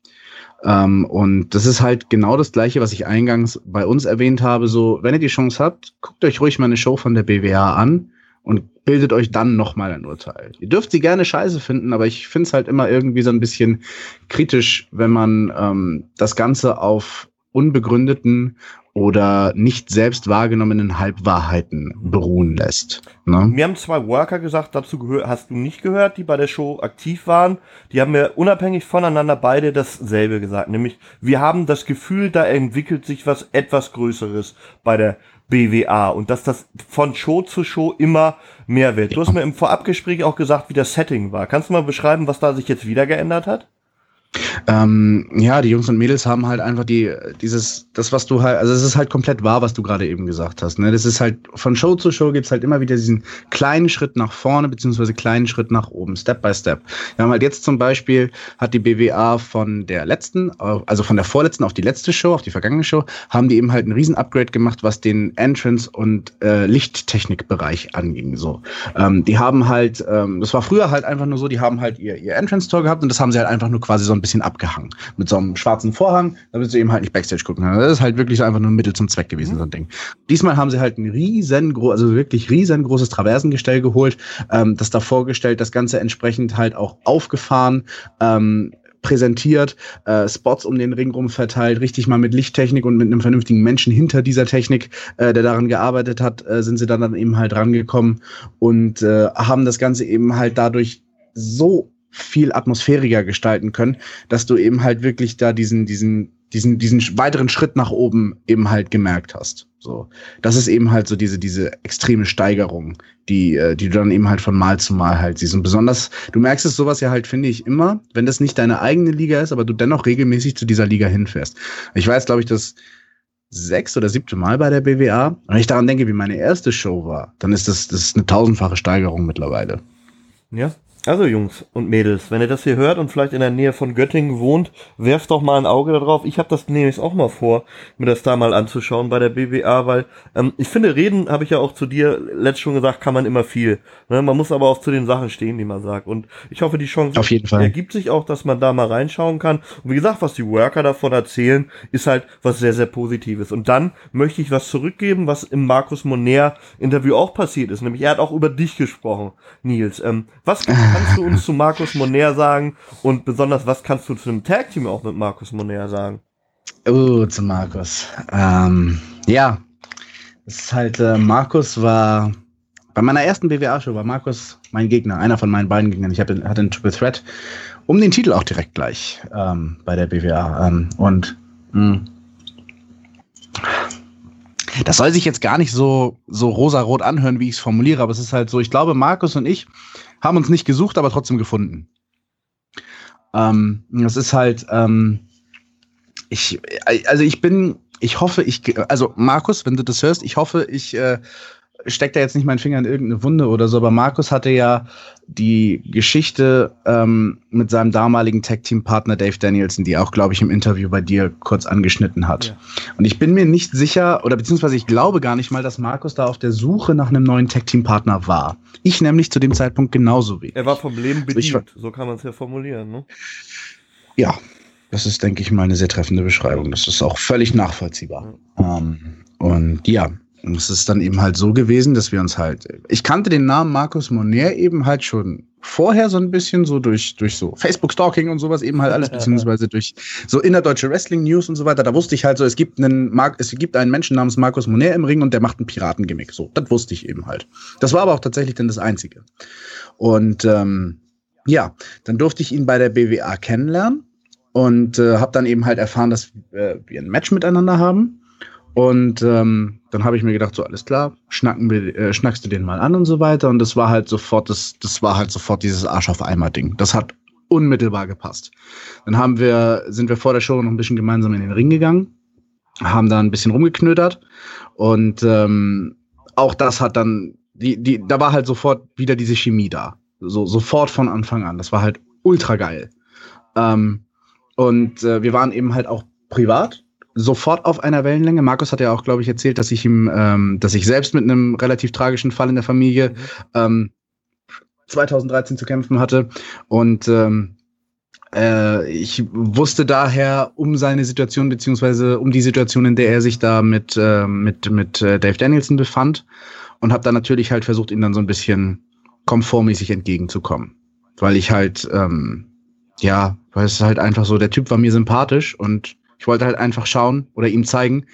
Ähm, und das ist halt genau das Gleiche, was ich eingangs bei uns erwähnt habe. So, wenn ihr die Chance habt, guckt euch ruhig mal eine Show von der BWA an und bildet euch dann nochmal ein Urteil. Ihr dürft sie gerne scheiße finden, aber ich finde es halt immer irgendwie so ein bisschen kritisch, wenn man ähm, das Ganze auf unbegründeten oder nicht selbst wahrgenommenen Halbwahrheiten beruhen lässt. Ne? Mir haben zwei Worker gesagt, dazu hast du nicht gehört, die bei der Show aktiv waren. Die haben mir unabhängig voneinander beide dasselbe gesagt. Nämlich, wir haben das Gefühl, da entwickelt sich was etwas Größeres bei der BWA und dass das von Show zu Show immer mehr wird. Du hast mir im Vorabgespräch auch gesagt, wie das Setting war. Kannst du mal beschreiben, was da sich jetzt wieder geändert hat? Ähm, ja, die Jungs und Mädels haben halt einfach die, dieses, das, was du halt, also es ist halt komplett wahr, was du gerade eben gesagt hast. Ne? Das ist halt, von Show zu Show gibt's halt immer wieder diesen kleinen Schritt nach vorne, beziehungsweise kleinen Schritt nach oben, Step by Step. Wir haben halt jetzt zum Beispiel, hat die BWA von der letzten, also von der vorletzten auf die letzte Show, auf die vergangene Show, haben die eben halt einen riesen Upgrade gemacht, was den Entrance- und äh, Lichttechnikbereich anging. So, ähm, die haben halt, ähm, das war früher halt einfach nur so, die haben halt ihr, ihr Entrance-Tor gehabt und das haben sie halt einfach nur quasi so ein bisschen abgehangen. Mit so einem schwarzen Vorhang, damit sie eben halt nicht Backstage gucken können. Das ist halt wirklich so einfach nur ein Mittel zum Zweck gewesen, so ein Ding. Diesmal haben sie halt ein riesengroß, also wirklich riesengroßes Traversengestell geholt, ähm, das da vorgestellt, das Ganze entsprechend halt auch aufgefahren, ähm, präsentiert, äh, Spots um den Ring rum verteilt, richtig mal mit Lichttechnik und mit einem vernünftigen Menschen hinter dieser Technik, äh, der daran gearbeitet hat, äh, sind sie dann, dann eben halt rangekommen und äh, haben das Ganze eben halt dadurch so viel atmosphärischer gestalten können, dass du eben halt wirklich da diesen, diesen, diesen, diesen weiteren Schritt nach oben eben halt gemerkt hast. So, das ist eben halt so diese, diese extreme Steigerung, die, äh, die du dann eben halt von Mal zu Mal halt siehst. Und besonders, du merkst es sowas ja halt, finde ich, immer, wenn das nicht deine eigene Liga ist, aber du dennoch regelmäßig zu dieser Liga hinfährst. Ich weiß, glaube ich, das sechs oder siebte Mal bei der BWA. Wenn ich daran denke, wie meine erste Show war, dann ist das, das ist eine tausendfache Steigerung mittlerweile. Ja. Also Jungs und Mädels, wenn ihr das hier hört und vielleicht in der Nähe von Göttingen wohnt, werft doch mal ein Auge darauf. Ich habe das nämlich auch mal vor, mir das da mal anzuschauen bei der BBA, weil ähm, ich finde, reden, habe ich ja auch zu dir letzt schon gesagt, kann man immer viel. Ne? Man muss aber auch zu den Sachen stehen, die man sagt. Und ich hoffe, die Chance Auf jeden Fall. ergibt sich auch, dass man da mal reinschauen kann. Und wie gesagt, was die Worker davon erzählen, ist halt was sehr, sehr Positives. Und dann möchte ich was zurückgeben, was im Markus Moner Interview auch passiert ist. Nämlich er hat auch über dich gesprochen, Nils. Ähm, was kannst du uns zu Markus Moner sagen? Und besonders, was kannst du zu einem Tag Team auch mit Markus Moner sagen? Oh, zu Markus. Ähm, ja, es ist halt, äh, Markus war bei meiner ersten BWA-Show war Markus mein Gegner, einer von meinen beiden Gegnern. Ich hatte, hatte einen Triple Threat um den Titel auch direkt gleich ähm, bei der BWA. Ähm, und mh, das soll sich jetzt gar nicht so, so rosarot anhören, wie ich es formuliere, aber es ist halt so, ich glaube, Markus und ich haben uns nicht gesucht, aber trotzdem gefunden. Ähm, das ist halt, ähm, ich, also ich bin, ich hoffe, ich, also Markus, wenn du das hörst, ich hoffe, ich äh, steckt da jetzt nicht meinen Finger in irgendeine Wunde oder so, aber Markus hatte ja die Geschichte ähm, mit seinem damaligen Tag-Team-Partner Dave Danielson, die auch, glaube ich, im Interview bei dir kurz angeschnitten hat. Ja. Und ich bin mir nicht sicher, oder beziehungsweise ich glaube gar nicht mal, dass Markus da auf der Suche nach einem neuen Tag-Team-Partner war. Ich nämlich zu dem Zeitpunkt genauso wie. Er war vom Leben bedient, so, so kann man es ja formulieren, ne? Ja, das ist, denke ich, mal eine sehr treffende Beschreibung. Das ist auch völlig nachvollziehbar. Ja. Ähm, und ja, und es ist dann eben halt so gewesen, dass wir uns halt, ich kannte den Namen Markus Moner eben halt schon vorher so ein bisschen, so durch, durch so Facebook-Stalking und sowas eben halt alles, beziehungsweise durch so innerdeutsche Wrestling-News und so weiter. Da wusste ich halt so, es gibt einen, Mar es gibt einen Menschen namens Markus Moner im Ring und der macht einen Piratengimmick. So, das wusste ich eben halt. Das war aber auch tatsächlich dann das Einzige. Und ähm, ja, dann durfte ich ihn bei der BWA kennenlernen und äh, habe dann eben halt erfahren, dass äh, wir ein Match miteinander haben. Und ähm, dann habe ich mir gedacht, so alles klar, schnacken wir, äh, schnackst du den mal an und so weiter. Und das war halt sofort, das, das war halt sofort dieses Arsch auf Eimer-Ding. Das hat unmittelbar gepasst. Dann haben wir, sind wir vor der Show noch ein bisschen gemeinsam in den Ring gegangen, haben da ein bisschen rumgeknödert und ähm, auch das hat dann, die, die, da war halt sofort wieder diese Chemie da. So, sofort von Anfang an. Das war halt ultra geil. Ähm, und äh, wir waren eben halt auch privat sofort auf einer Wellenlänge. Markus hat ja auch, glaube ich, erzählt, dass ich ihm, ähm, dass ich selbst mit einem relativ tragischen Fall in der Familie ähm, 2013 zu kämpfen hatte. Und ähm, äh, ich wusste daher um seine Situation, beziehungsweise um die Situation, in der er sich da mit, äh, mit, mit äh, Dave Danielson befand. Und habe dann natürlich halt versucht, ihn dann so ein bisschen komfortmäßig entgegenzukommen. Weil ich halt, ähm, ja, weil es halt einfach so, der Typ war mir sympathisch und ich wollte halt einfach schauen oder ihm zeigen,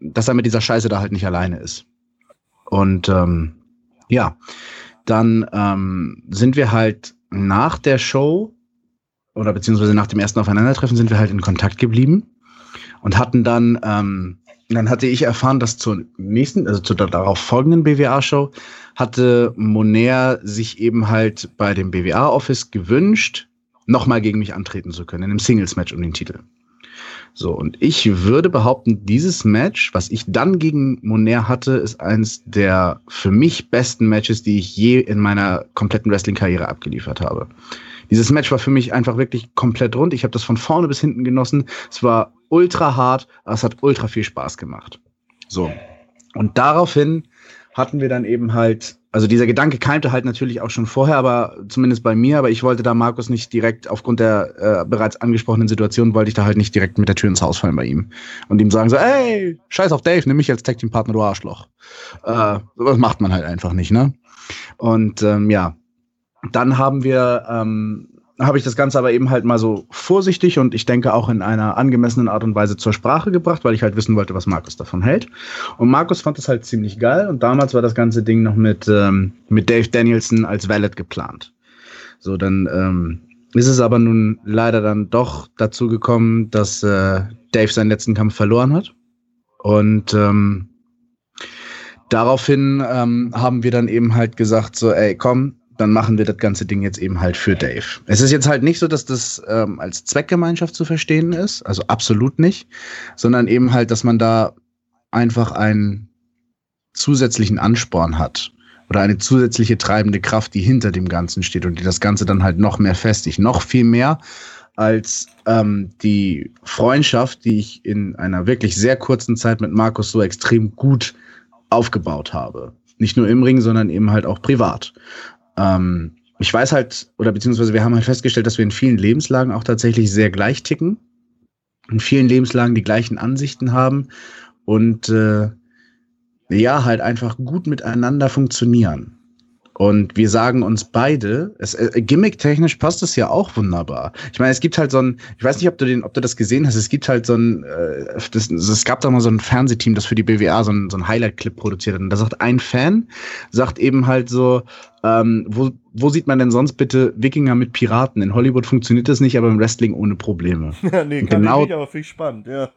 dass er mit dieser Scheiße da halt nicht alleine ist. Und ähm, ja, dann ähm, sind wir halt nach der Show oder beziehungsweise nach dem ersten Aufeinandertreffen sind wir halt in Kontakt geblieben und hatten dann, ähm, dann hatte ich erfahren, dass zur nächsten, also zur darauf folgenden BWA-Show hatte Moner sich eben halt bei dem BWA-Office gewünscht, nochmal gegen mich antreten zu können, in einem Singles-Match um den Titel. So, und ich würde behaupten, dieses Match, was ich dann gegen Moner hatte, ist eins der für mich besten Matches, die ich je in meiner kompletten Wrestling-Karriere abgeliefert habe. Dieses Match war für mich einfach wirklich komplett rund. Ich habe das von vorne bis hinten genossen. Es war ultra hart, aber es hat ultra viel Spaß gemacht. So. Und daraufhin hatten wir dann eben halt also dieser Gedanke keimte halt natürlich auch schon vorher, aber zumindest bei mir, aber ich wollte da Markus nicht direkt, aufgrund der äh, bereits angesprochenen Situation, wollte ich da halt nicht direkt mit der Tür ins Haus fallen bei ihm. Und ihm sagen so, ey, scheiß auf Dave, nimm mich als Tag-Team-Partner, du Arschloch. Äh, das macht man halt einfach nicht, ne? Und ähm, ja, dann haben wir ähm, habe ich das Ganze aber eben halt mal so vorsichtig und ich denke auch in einer angemessenen Art und Weise zur Sprache gebracht, weil ich halt wissen wollte, was Markus davon hält. Und Markus fand das halt ziemlich geil und damals war das ganze Ding noch mit, ähm, mit Dave Danielson als Valet geplant. So, dann ähm, ist es aber nun leider dann doch dazu gekommen, dass äh, Dave seinen letzten Kampf verloren hat. Und ähm, daraufhin ähm, haben wir dann eben halt gesagt, so, ey, komm, dann machen wir das ganze Ding jetzt eben halt für Dave. Es ist jetzt halt nicht so, dass das ähm, als Zweckgemeinschaft zu verstehen ist, also absolut nicht, sondern eben halt, dass man da einfach einen zusätzlichen Ansporn hat. oder eine zusätzliche treibende Kraft, die hinter dem Ganzen steht und die das Ganze dann halt noch mehr festigt. Noch viel mehr als ähm, die Freundschaft, die ich in einer wirklich sehr kurzen Zeit mit Markus so extrem gut aufgebaut habe. Nicht nur im Ring, sondern eben halt auch privat. Ähm, ich weiß halt, oder beziehungsweise wir haben halt festgestellt, dass wir in vielen Lebenslagen auch tatsächlich sehr gleich ticken. In vielen Lebenslagen die gleichen Ansichten haben und äh, ja, halt einfach gut miteinander funktionieren. Und wir sagen uns beide, es, äh, gimmick-technisch passt es ja auch wunderbar. Ich meine, es gibt halt so ein, ich weiß nicht, ob du den, ob du das gesehen hast, es gibt halt so ein, äh, das, es gab da mal so ein Fernsehteam, das für die BWA so ein, so ein Highlight-Clip produziert hat. Und da sagt ein Fan, sagt eben halt so, ähm, wo, wo sieht man denn sonst bitte Wikinger mit Piraten? In Hollywood funktioniert das nicht, aber im Wrestling ohne Probleme. Ja, nee, kann genau, ich nicht, aber finde ich spannend, ja.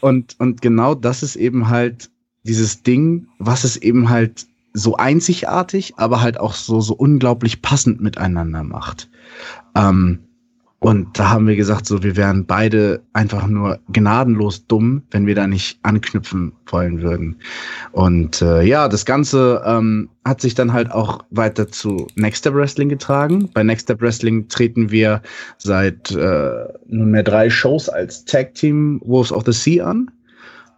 Und, und genau das ist eben halt dieses Ding, was es eben halt so einzigartig, aber halt auch so, so unglaublich passend miteinander macht. Ähm, und da haben wir gesagt, so, wir wären beide einfach nur gnadenlos dumm, wenn wir da nicht anknüpfen wollen würden. Und äh, ja, das Ganze ähm, hat sich dann halt auch weiter zu Next Step Wrestling getragen. Bei Next Step Wrestling treten wir seit äh, nunmehr drei Shows als Tag Team Wolves of the Sea an.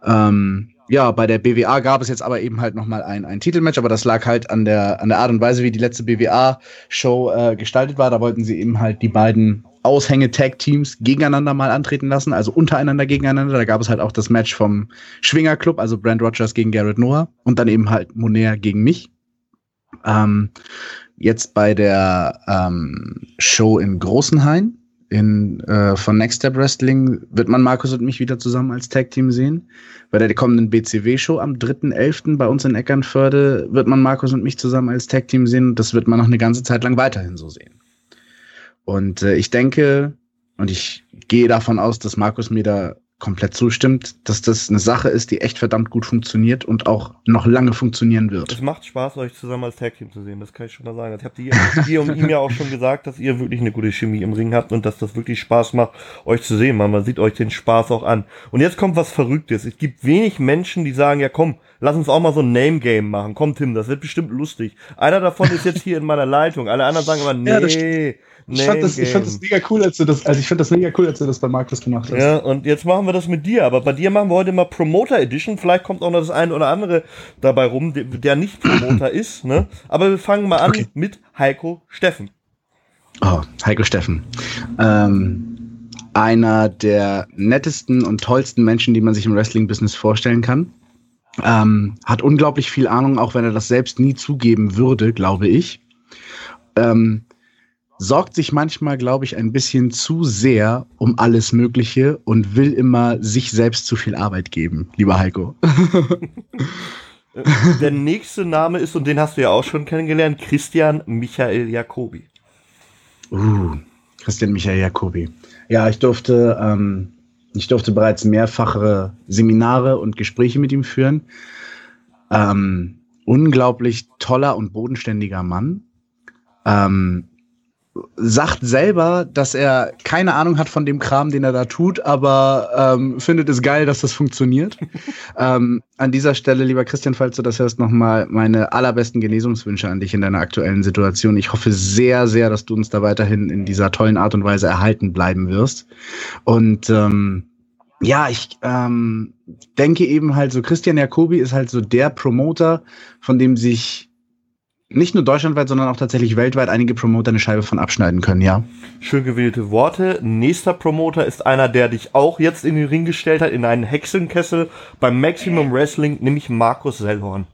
Ähm, ja, bei der BWA gab es jetzt aber eben halt nochmal ein, ein Titelmatch, aber das lag halt an der, an der Art und Weise, wie die letzte BWA-Show äh, gestaltet war. Da wollten sie eben halt die beiden Aushänge-Tag-Teams gegeneinander mal antreten lassen, also untereinander gegeneinander. Da gab es halt auch das Match vom Schwinger Club, also Brand Rogers gegen Garrett Noah und dann eben halt Moner gegen mich. Ähm, jetzt bei der ähm, Show in Großenhain in, äh, von Next Step Wrestling wird man Markus und mich wieder zusammen als Tag Team sehen. Bei der kommenden BCW-Show am 3.11. bei uns in Eckernförde wird man Markus und mich zusammen als Tag Team sehen das wird man noch eine ganze Zeit lang weiterhin so sehen. Und äh, ich denke, und ich gehe davon aus, dass Markus mir da komplett zustimmt, dass das eine Sache ist, die echt verdammt gut funktioniert und auch noch lange funktionieren wird. Es macht Spaß, euch zusammen als Tag Team zu sehen, das kann ich schon mal sagen. Ich habe dir, dir und ihm ja auch schon gesagt, dass ihr wirklich eine gute Chemie im Ring habt und dass das wirklich Spaß macht, euch zu sehen. Man, man sieht euch den Spaß auch an. Und jetzt kommt was Verrücktes. Es gibt wenig Menschen, die sagen, ja komm, lass uns auch mal so ein Name-Game machen. Komm, Tim, das wird bestimmt lustig. Einer davon ist jetzt hier in meiner Leitung. Alle anderen sagen immer, nee, Ja, Ich fand, das, ich fand das mega cool, als du das, also ich fand das mega cool, als du das bei Markus gemacht hast. Ja, und jetzt machen wir das mit dir. Aber bei dir machen wir heute mal Promoter Edition. Vielleicht kommt auch noch das eine oder andere dabei rum, der, der nicht Promoter ist. Ne? Aber wir fangen mal an Okay. mit Heiko Steffen. Oh, Heiko Steffen. Ähm, einer der nettesten und tollsten Menschen, die man sich im Wrestling-Business vorstellen kann. Ähm, hat unglaublich viel Ahnung, auch wenn er das selbst nie zugeben würde, glaube ich. Ähm, sorgt sich manchmal, glaube ich, ein bisschen zu sehr um alles Mögliche und will immer sich selbst zu viel Arbeit geben, lieber Heiko. Der nächste Name ist, und den hast du ja auch schon kennengelernt, Christian Michael Jacobi. Uh, Christian Michael Jacobi. Ja, ich durfte, ähm, ich durfte bereits mehrfache Seminare und Gespräche mit ihm führen. Ähm, unglaublich toller und bodenständiger Mann. Ähm, sagt selber, dass er keine Ahnung hat von dem Kram, den er da tut, aber ähm, findet es geil, dass das funktioniert. ähm, an dieser Stelle, lieber Christian, falls du das hörst, nochmal meine allerbesten Genesungswünsche an dich in deiner aktuellen Situation. Ich hoffe sehr, sehr, dass du uns da weiterhin in dieser tollen Art und Weise erhalten bleiben wirst. Und ähm, ja, ich ähm, denke eben halt so, Christian Jacobi ist halt so der Promoter, von dem sich nicht nur deutschlandweit, sondern auch tatsächlich weltweit einige Promoter eine Scheibe von abschneiden können, ja. Schön gewählte Worte. Nächster Promoter ist einer, der dich auch jetzt in den Ring gestellt hat, in einen Hexenkessel beim Maximum Wrestling, nämlich Markus Sellhorn.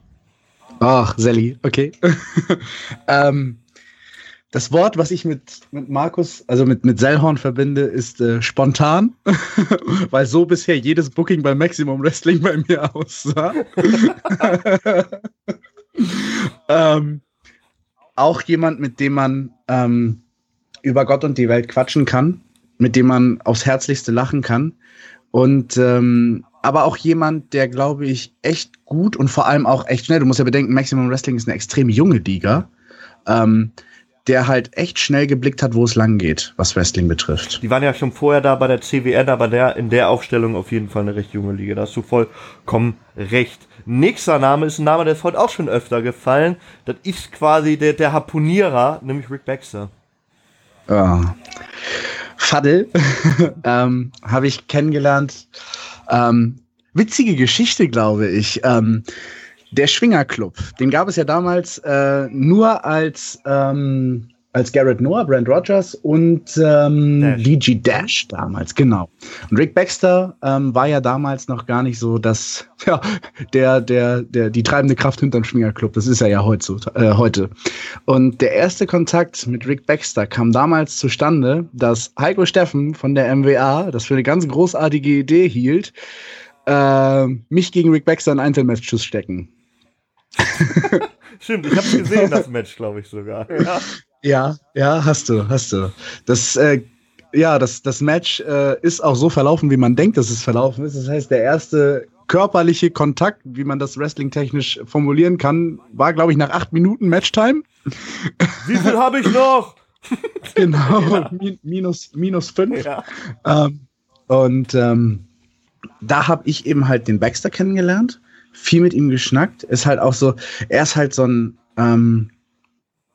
Ach, Sally, okay. ähm, das Wort, was ich mit, mit Markus, also mit, mit Sellhorn verbinde, ist äh, spontan, weil so bisher jedes Booking bei Maximum Wrestling bei mir aussah. ähm, auch jemand, mit dem man ähm, über Gott und die Welt quatschen kann, mit dem man aufs Herzlichste lachen kann. Und ähm, aber auch jemand, der, glaube ich, echt gut und vor allem auch echt schnell, du musst ja bedenken, Maximum Wrestling ist eine extrem junge Liga, ähm, der halt echt schnell geblickt hat, wo es lang geht, was Wrestling betrifft. Die waren ja schon vorher da bei der CWN, aber der, in der Aufstellung auf jeden Fall eine recht junge Liga. Da hast du vollkommen recht. Nächster Name ist ein Name, der ist heute auch schon öfter gefallen. Das ist quasi der, der Harpunierer, nämlich Rick Baxter. Ja. Faddel ähm, habe ich kennengelernt. Ähm, witzige Geschichte, glaube ich. Ähm, der Schwingerclub, den gab es ja damals äh, nur als, ähm, als Garrett Noah, Brand Rogers und ähm, Dash. DG Dash damals, genau. Und Rick Baxter ähm, war ja damals noch gar nicht so das, ja, der, der, der, die treibende Kraft hinterm Schwingerclub. Das ist er ja heute. Äh, heute. Und der erste Kontakt mit Rick Baxter kam damals zustande, dass Heiko Steffen von der MWA das für eine ganz großartige Idee hielt, äh, mich gegen Rick Baxter in Einzelmatch zu stecken. Stimmt, ich habe gesehen, das Match, glaube ich sogar. Ja. Ja, ja, hast du, hast du. Das, äh, ja, das, das Match äh, ist auch so verlaufen, wie man denkt, dass es verlaufen ist. Das heißt, der erste körperliche Kontakt, wie man das wrestling-technisch formulieren kann, war, glaube ich, nach acht Minuten Matchtime. Wie viel habe ich noch? genau, ja. minus, minus fünf. Ja. Ähm, und ähm, da habe ich eben halt den Baxter kennengelernt viel mit ihm geschnackt. Ist halt auch so, er ist halt so ein, ähm,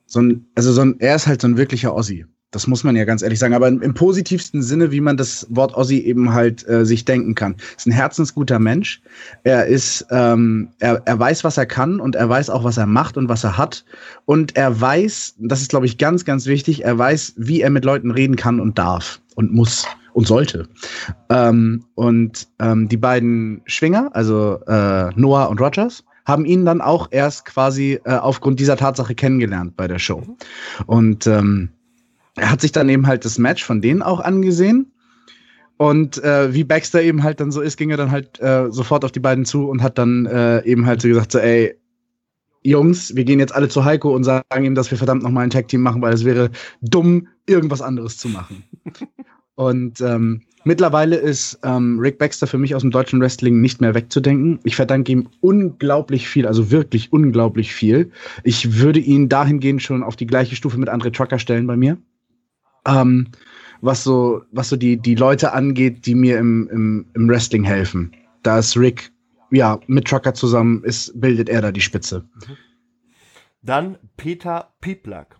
so ein, also so ein, er ist halt so ein wirklicher Ossi. Das muss man ja ganz ehrlich sagen. Aber im, im positivsten Sinne, wie man das Wort Ossi eben halt äh, sich denken kann. Ist ein herzensguter Mensch. Er ist, ähm, er, er weiß, was er kann und er weiß auch, was er macht und was er hat. Und er weiß, das ist, glaube ich, ganz, ganz wichtig, er weiß, wie er mit Leuten reden kann und darf und muss und sollte. Ähm, und ähm, die beiden Schwinger, also äh, Noah und Rogers, haben ihn dann auch erst quasi äh, aufgrund dieser Tatsache kennengelernt bei der Show. Und ähm, er hat sich dann eben halt das Match von denen auch angesehen. Und äh, wie Baxter eben halt dann so ist, ging er dann halt äh, sofort auf die beiden zu und hat dann äh, eben halt so gesagt, so, ey, Jungs, wir gehen jetzt alle zu Heiko und sagen ihm, dass wir verdammt nochmal ein Tag-Team machen, weil es wäre dumm, irgendwas anderes zu machen. Und ähm, mittlerweile ist ähm, Rick Baxter für mich aus dem deutschen Wrestling nicht mehr wegzudenken. Ich verdanke ihm unglaublich viel, also wirklich unglaublich viel. Ich würde ihn dahingehend schon auf die gleiche Stufe mit Andre Trucker stellen bei mir. Ähm, was so, was so die, die Leute angeht, die mir im, im, im Wrestling helfen. Da ist Rick, ja, mit Trucker zusammen ist, bildet er da die Spitze. Mhm. Dann Peter Pieplak.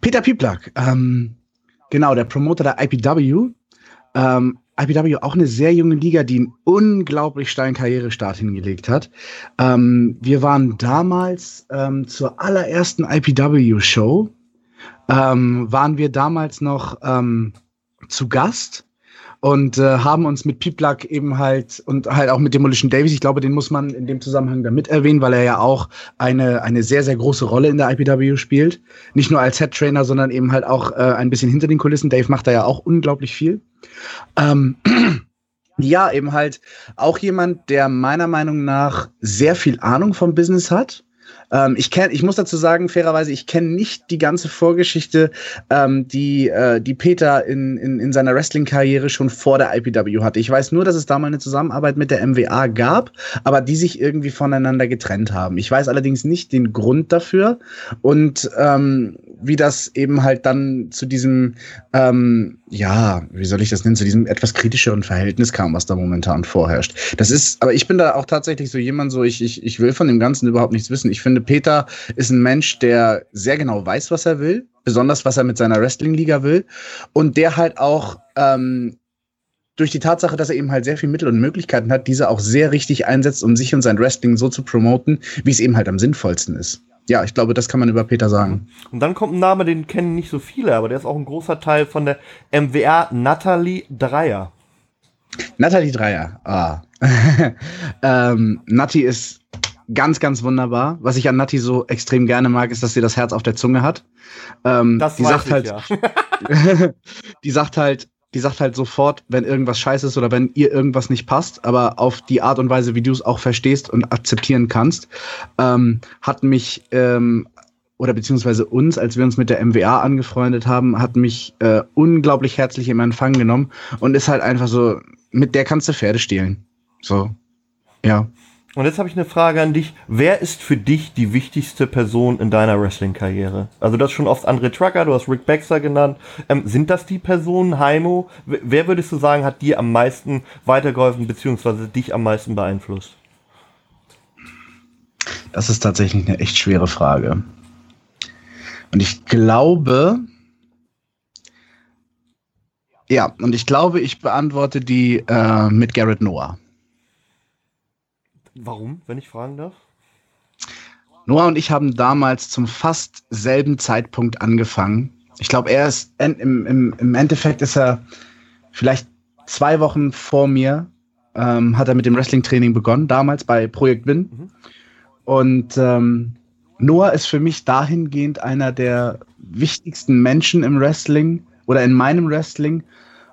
Peter Pieplak, ähm, Genau, der Promoter der IPW. Ähm, IPW auch eine sehr junge Liga, die einen unglaublich steilen Karrierestart hingelegt hat. Ähm, wir waren damals ähm, zur allerersten IPW-Show, ähm, waren wir damals noch ähm, zu Gast und äh, haben uns mit Piplak eben halt und halt auch mit Demolition Davies, ich glaube, den muss man in dem Zusammenhang damit erwähnen, weil er ja auch eine, eine sehr, sehr große Rolle in der IPW spielt. Nicht nur als Head Trainer, sondern eben halt auch äh, ein bisschen hinter den Kulissen. Dave macht da ja auch unglaublich viel. Ähm, ja, eben halt auch jemand, der meiner Meinung nach sehr viel Ahnung vom Business hat ähm, ich kenn, ich muss dazu sagen, fairerweise, ich kenne nicht die ganze Vorgeschichte, ähm, die, äh, die Peter in, in, in seiner Wrestling-Karriere schon vor der IPW hatte. Ich weiß nur, dass es da mal eine Zusammenarbeit mit der MWA gab, aber die sich irgendwie voneinander getrennt haben. Ich weiß allerdings nicht den Grund dafür und ähm, wie das eben halt dann zu diesem, ähm, ja, wie soll ich das nennen, zu diesem etwas kritischeren Verhältnis kam, was da momentan vorherrscht. Das ist, aber ich bin da auch tatsächlich so jemand, so ich, ich, ich will von dem Ganzen überhaupt nichts wissen. Ich finde, Peter ist ein Mensch, der sehr genau weiß, was er will, besonders was er mit seiner Wrestling-Liga will und der halt auch ähm, durch die Tatsache, dass er eben halt sehr viel Mittel und Möglichkeiten hat, diese auch sehr richtig einsetzt, um sich und sein Wrestling so zu promoten, wie es eben halt am sinnvollsten ist ja, ich glaube, das kann man über Peter sagen. Und dann kommt ein Name, den kennen nicht so viele, aber der ist auch ein großer Teil von der MWR, Nathalie Dreier. Nathalie Dreier, ah. ähm, Nati ist ganz, ganz wunderbar. Was ich an Nati so extrem gerne mag, ist, dass sie das Herz auf der Zunge hat. Ähm, das die sagt ich, halt, ja. die sagt halt, die sagt halt sofort, wenn irgendwas scheiße ist oder wenn ihr irgendwas nicht passt, aber auf die Art und Weise, wie du es auch verstehst und akzeptieren kannst, ähm, hat mich ähm, oder beziehungsweise uns, als wir uns mit der MWA angefreundet haben, hat mich äh, unglaublich herzlich im Empfang genommen und ist halt einfach so, mit der kannst du Pferde stehlen. So, ja. Und jetzt habe ich eine Frage an dich. Wer ist für dich die wichtigste Person in deiner Wrestling-Karriere? Also du hast schon oft andere Trucker, du hast Rick Baxter genannt. Ähm, sind das die Personen, Heimo? Wer würdest du sagen, hat dir am meisten weitergeholfen, beziehungsweise dich am meisten beeinflusst? Das ist tatsächlich eine echt schwere Frage. Und ich glaube, ja, und ich glaube, ich beantworte die äh, mit Garrett Noah. Warum, wenn ich fragen darf? Noah und ich haben damals zum fast selben Zeitpunkt angefangen. Ich glaube, er ist im, im, im Endeffekt ist er vielleicht zwei Wochen vor mir, ähm, hat er mit dem Wrestling-Training begonnen, damals bei Projekt Win. Mhm. Und ähm, Noah ist für mich dahingehend einer der wichtigsten Menschen im Wrestling oder in meinem Wrestling,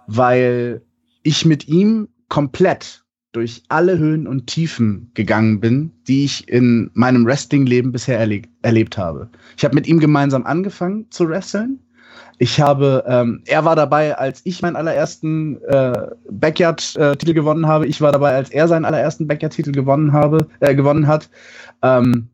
weil ich mit ihm komplett durch alle Höhen und Tiefen gegangen bin, die ich in meinem Wrestling-Leben bisher erle erlebt habe. Ich habe mit ihm gemeinsam angefangen zu wresteln. Ich habe, ähm, er war dabei, als ich meinen allerersten äh, Backyard-Titel gewonnen habe. Ich war dabei, als er seinen allerersten Backyard-Titel gewonnen habe, äh, gewonnen hat. Ähm,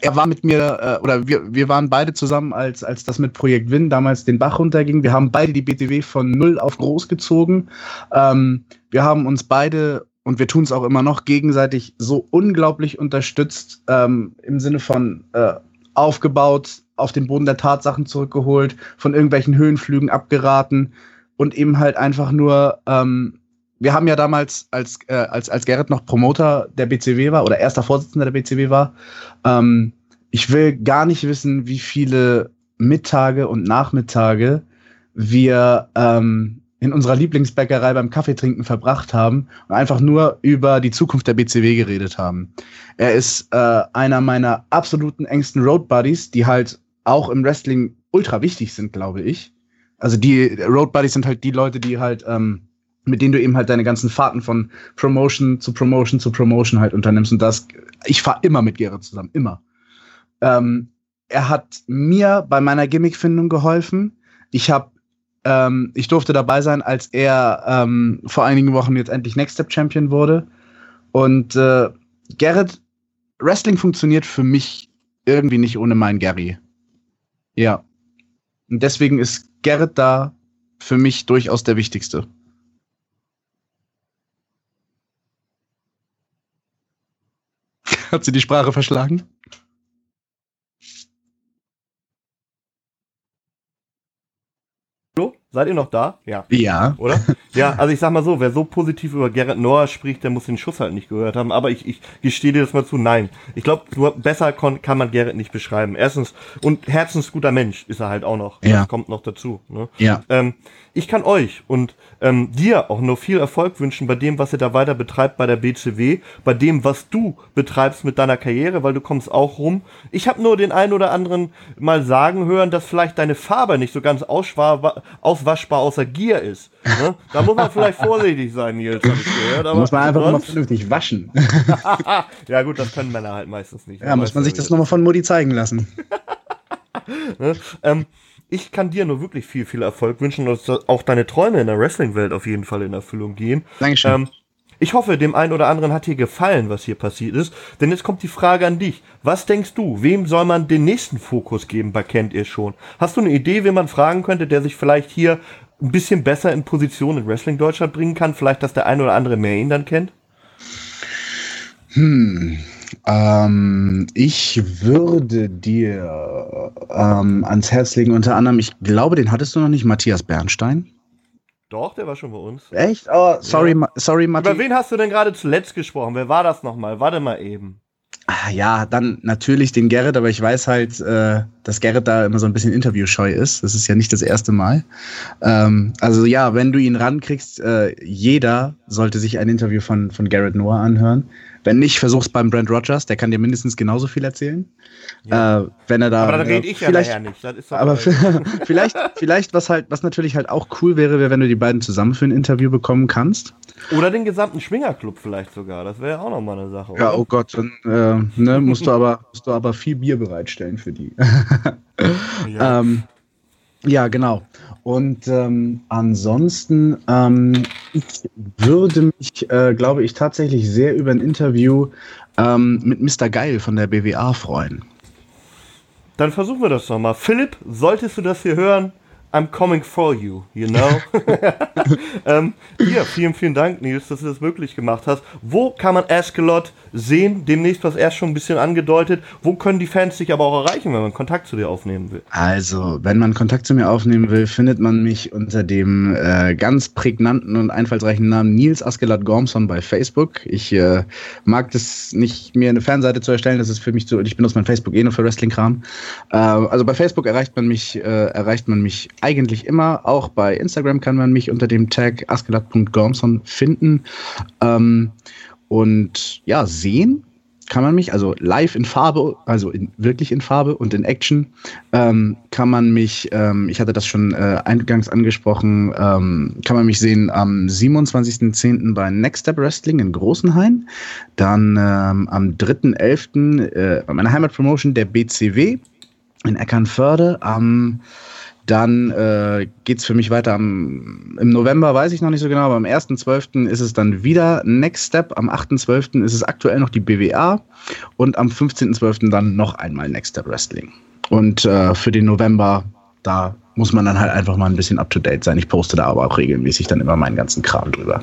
er war mit mir, äh, oder wir, wir waren beide zusammen, als, als das mit Projekt Win damals den Bach runterging. Wir haben beide die BTW von null auf groß gezogen. Ähm, wir haben uns beide, und wir tun es auch immer noch, gegenseitig so unglaublich unterstützt, ähm, im Sinne von äh, aufgebaut, auf den Boden der Tatsachen zurückgeholt, von irgendwelchen Höhenflügen abgeraten und eben halt einfach nur ähm, wir haben ja damals, als, äh, als, als Gerrit noch Promoter der BCW war oder erster Vorsitzender der BCW war, ähm, ich will gar nicht wissen, wie viele Mittage und Nachmittage wir ähm, in unserer Lieblingsbäckerei beim Kaffeetrinken verbracht haben und einfach nur über die Zukunft der BCW geredet haben. Er ist äh, einer meiner absoluten engsten Road Buddies, die halt auch im Wrestling ultra wichtig sind, glaube ich. Also die Road Buddies sind halt die Leute, die halt ähm, mit denen du eben halt deine ganzen Fahrten von Promotion zu Promotion zu Promotion halt unternimmst. Und das, ich fahre immer mit Gerrit zusammen, immer. Ähm, er hat mir bei meiner Gimmickfindung geholfen. Ich habe, ähm, ich durfte dabei sein, als er ähm, vor einigen Wochen jetzt endlich Next Step Champion wurde. Und äh, Gerrit, Wrestling funktioniert für mich irgendwie nicht ohne meinen Gary. Ja. Und deswegen ist Gerrit da für mich durchaus der wichtigste. Hat sie die Sprache verschlagen? Hallo? Seid ihr noch da? Ja. Ja. Oder? Ja, also ich sag mal so, wer so positiv über Gerrit Noah spricht, der muss den Schuss halt nicht gehört haben. Aber ich, ich gestehe dir das mal zu, nein. Ich glaube, besser kann man Gerrit nicht beschreiben. Erstens, und herzensguter Mensch ist er halt auch noch. Ja. Das kommt noch dazu. Ne? Ja. Ähm, ich kann euch und ähm, dir auch nur viel Erfolg wünschen bei dem, was ihr da weiter betreibt bei der BCW, bei dem, was du betreibst mit deiner Karriere, weil du kommst auch rum. Ich habe nur den einen oder anderen mal sagen hören, dass vielleicht deine Farbe nicht so ganz auswaschbar außer Gier ist. Ne? Da muss man vielleicht vorsichtig sein, Nils, hab ich gehört. Aber muss man einfach sonst... mal vernünftig waschen. ja gut, das können Männer halt meistens nicht. Ja, muss man sich das nochmal von Mutti zeigen lassen. ne? ähm, ich kann dir nur wirklich viel, viel Erfolg wünschen, dass auch deine Träume in der Wrestling-Welt auf jeden Fall in Erfüllung gehen. Dankeschön. Ähm, ich hoffe, dem einen oder anderen hat hier gefallen, was hier passiert ist. Denn jetzt kommt die Frage an dich. Was denkst du, wem soll man den nächsten Fokus geben bei Kennt ihr schon? Hast du eine Idee, wen man fragen könnte, der sich vielleicht hier ein bisschen besser in Position in Wrestling Deutschland bringen kann? Vielleicht, dass der ein oder andere mehr ihn dann kennt? Hm, ähm, ich würde dir ähm, ans Herz legen, unter anderem, ich glaube, den hattest du noch nicht, Matthias Bernstein. Doch, der war schon bei uns. Echt? Oh, sorry, ja. sorry, Matthias. Über wen hast du denn gerade zuletzt gesprochen? Wer war das nochmal? Warte mal eben. Ah, ja, dann natürlich den Gerrit, aber ich weiß halt, äh, dass Gerrit da immer so ein bisschen interviewscheu ist. Das ist ja nicht das erste Mal. Ähm, also ja, wenn du ihn rankriegst, äh, jeder sollte sich ein Interview von, von Garrett Noah anhören. Wenn nicht, versuch's beim Brent Rogers, der kann dir mindestens genauso viel erzählen. Ja. Äh, wenn er da. Aber da rede ich vielleicht, ja nicht. aber vielleicht, vielleicht, was halt, was natürlich halt auch cool wäre, wäre, wenn du die beiden zusammen für ein Interview bekommen kannst. Oder den gesamten Schwingerclub vielleicht sogar. Das wäre ja auch nochmal eine Sache. Oder? Ja, oh Gott, dann äh, ne, musst du aber, musst du aber viel Bier bereitstellen für die. ja. ähm, ja, genau. Und ähm, ansonsten, ähm, ich würde mich, äh, glaube ich, tatsächlich sehr über ein Interview ähm, mit Mr. Geil von der BWA freuen. Dann versuchen wir das doch mal. Philipp, solltest du das hier hören? I'm coming for you, you know? ähm, ja, vielen, vielen Dank, Nils, dass du das möglich gemacht hast. Wo kann man Askelot sehen? Demnächst was erst schon ein bisschen angedeutet. Wo können die Fans dich aber auch erreichen, wenn man Kontakt zu dir aufnehmen will? Also, wenn man Kontakt zu mir aufnehmen will, findet man mich unter dem äh, ganz prägnanten und einfallsreichen Namen Nils Askelot Gormson bei Facebook. Ich äh, mag das nicht, mir eine Fanseite zu erstellen. Das ist für mich so, ich benutze mein Facebook eh nur für Wrestling-Kram. Äh, also bei Facebook erreicht man mich, äh, erreicht man mich eigentlich immer. Auch bei Instagram kann man mich unter dem Tag askelat.gormson finden. Ähm, und ja, sehen kann man mich, also live in Farbe, also in, wirklich in Farbe und in Action, ähm, kann man mich, ähm, ich hatte das schon äh, eingangs angesprochen, ähm, kann man mich sehen am 27.10. bei Next Step Wrestling in Großenhain, dann ähm, am 3.11. Äh, bei meiner Heimatpromotion der BCW in Eckernförde, am dann äh, geht es für mich weiter am, im November, weiß ich noch nicht so genau, aber am 1.12. ist es dann wieder Next Step. Am 8.12. ist es aktuell noch die BWA und am 15.12. dann noch einmal Next Step Wrestling. Und äh, für den November, da muss man dann halt einfach mal ein bisschen up to date sein. Ich poste da aber auch regelmäßig dann immer meinen ganzen Kram drüber.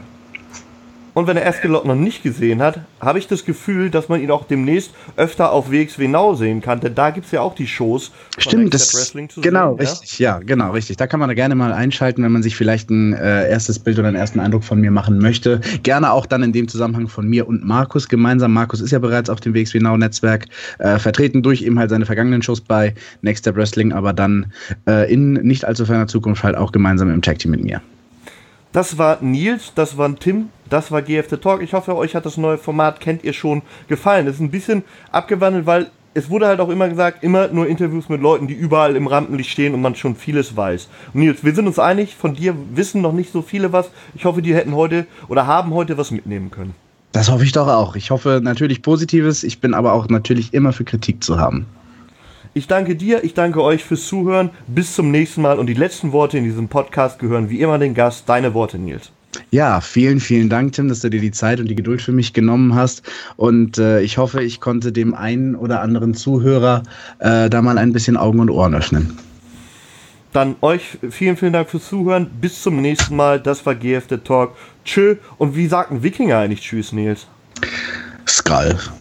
Und wenn er Eskelot noch nicht gesehen hat, habe ich das Gefühl, dass man ihn auch demnächst öfter auf WXW Now sehen kann. Denn da gibt es ja auch die Shows. Stimmt, das Wrestling zu genau, sehen, richtig, ja? ja? genau, richtig. Da kann man da gerne mal einschalten, wenn man sich vielleicht ein äh, erstes Bild oder einen ersten Eindruck von mir machen möchte. Gerne auch dann in dem Zusammenhang von mir und Markus gemeinsam. Markus ist ja bereits auf dem WXW Now Netzwerk äh, vertreten durch eben halt seine vergangenen Shows bei Next Step Wrestling, aber dann äh, in nicht allzu ferner Zukunft halt auch gemeinsam im Tag Team mit mir. Das war Nils, das war Tim, das war GFT Talk. Ich hoffe, euch hat das neue Format, kennt ihr schon, gefallen. Es ist ein bisschen abgewandelt, weil es wurde halt auch immer gesagt, immer nur Interviews mit Leuten, die überall im Rampenlicht stehen und man schon vieles weiß. Und Nils, wir sind uns einig, von dir wissen noch nicht so viele was. Ich hoffe, die hätten heute oder haben heute was mitnehmen können. Das hoffe ich doch auch. Ich hoffe natürlich Positives. Ich bin aber auch natürlich immer für Kritik zu haben. Ich danke dir, ich danke euch fürs Zuhören. Bis zum nächsten Mal. Und die letzten Worte in diesem Podcast gehören wie immer den Gast. Deine Worte, Nils. Ja, vielen, vielen Dank, Tim, dass du dir die Zeit und die Geduld für mich genommen hast. Und äh, ich hoffe, ich konnte dem einen oder anderen Zuhörer äh, da mal ein bisschen Augen und Ohren öffnen. Dann euch vielen, vielen Dank fürs Zuhören. Bis zum nächsten Mal. Das war GFD Talk. Tschö. Und wie sagt ein Wikinger eigentlich Tschüss, Nils? Skull.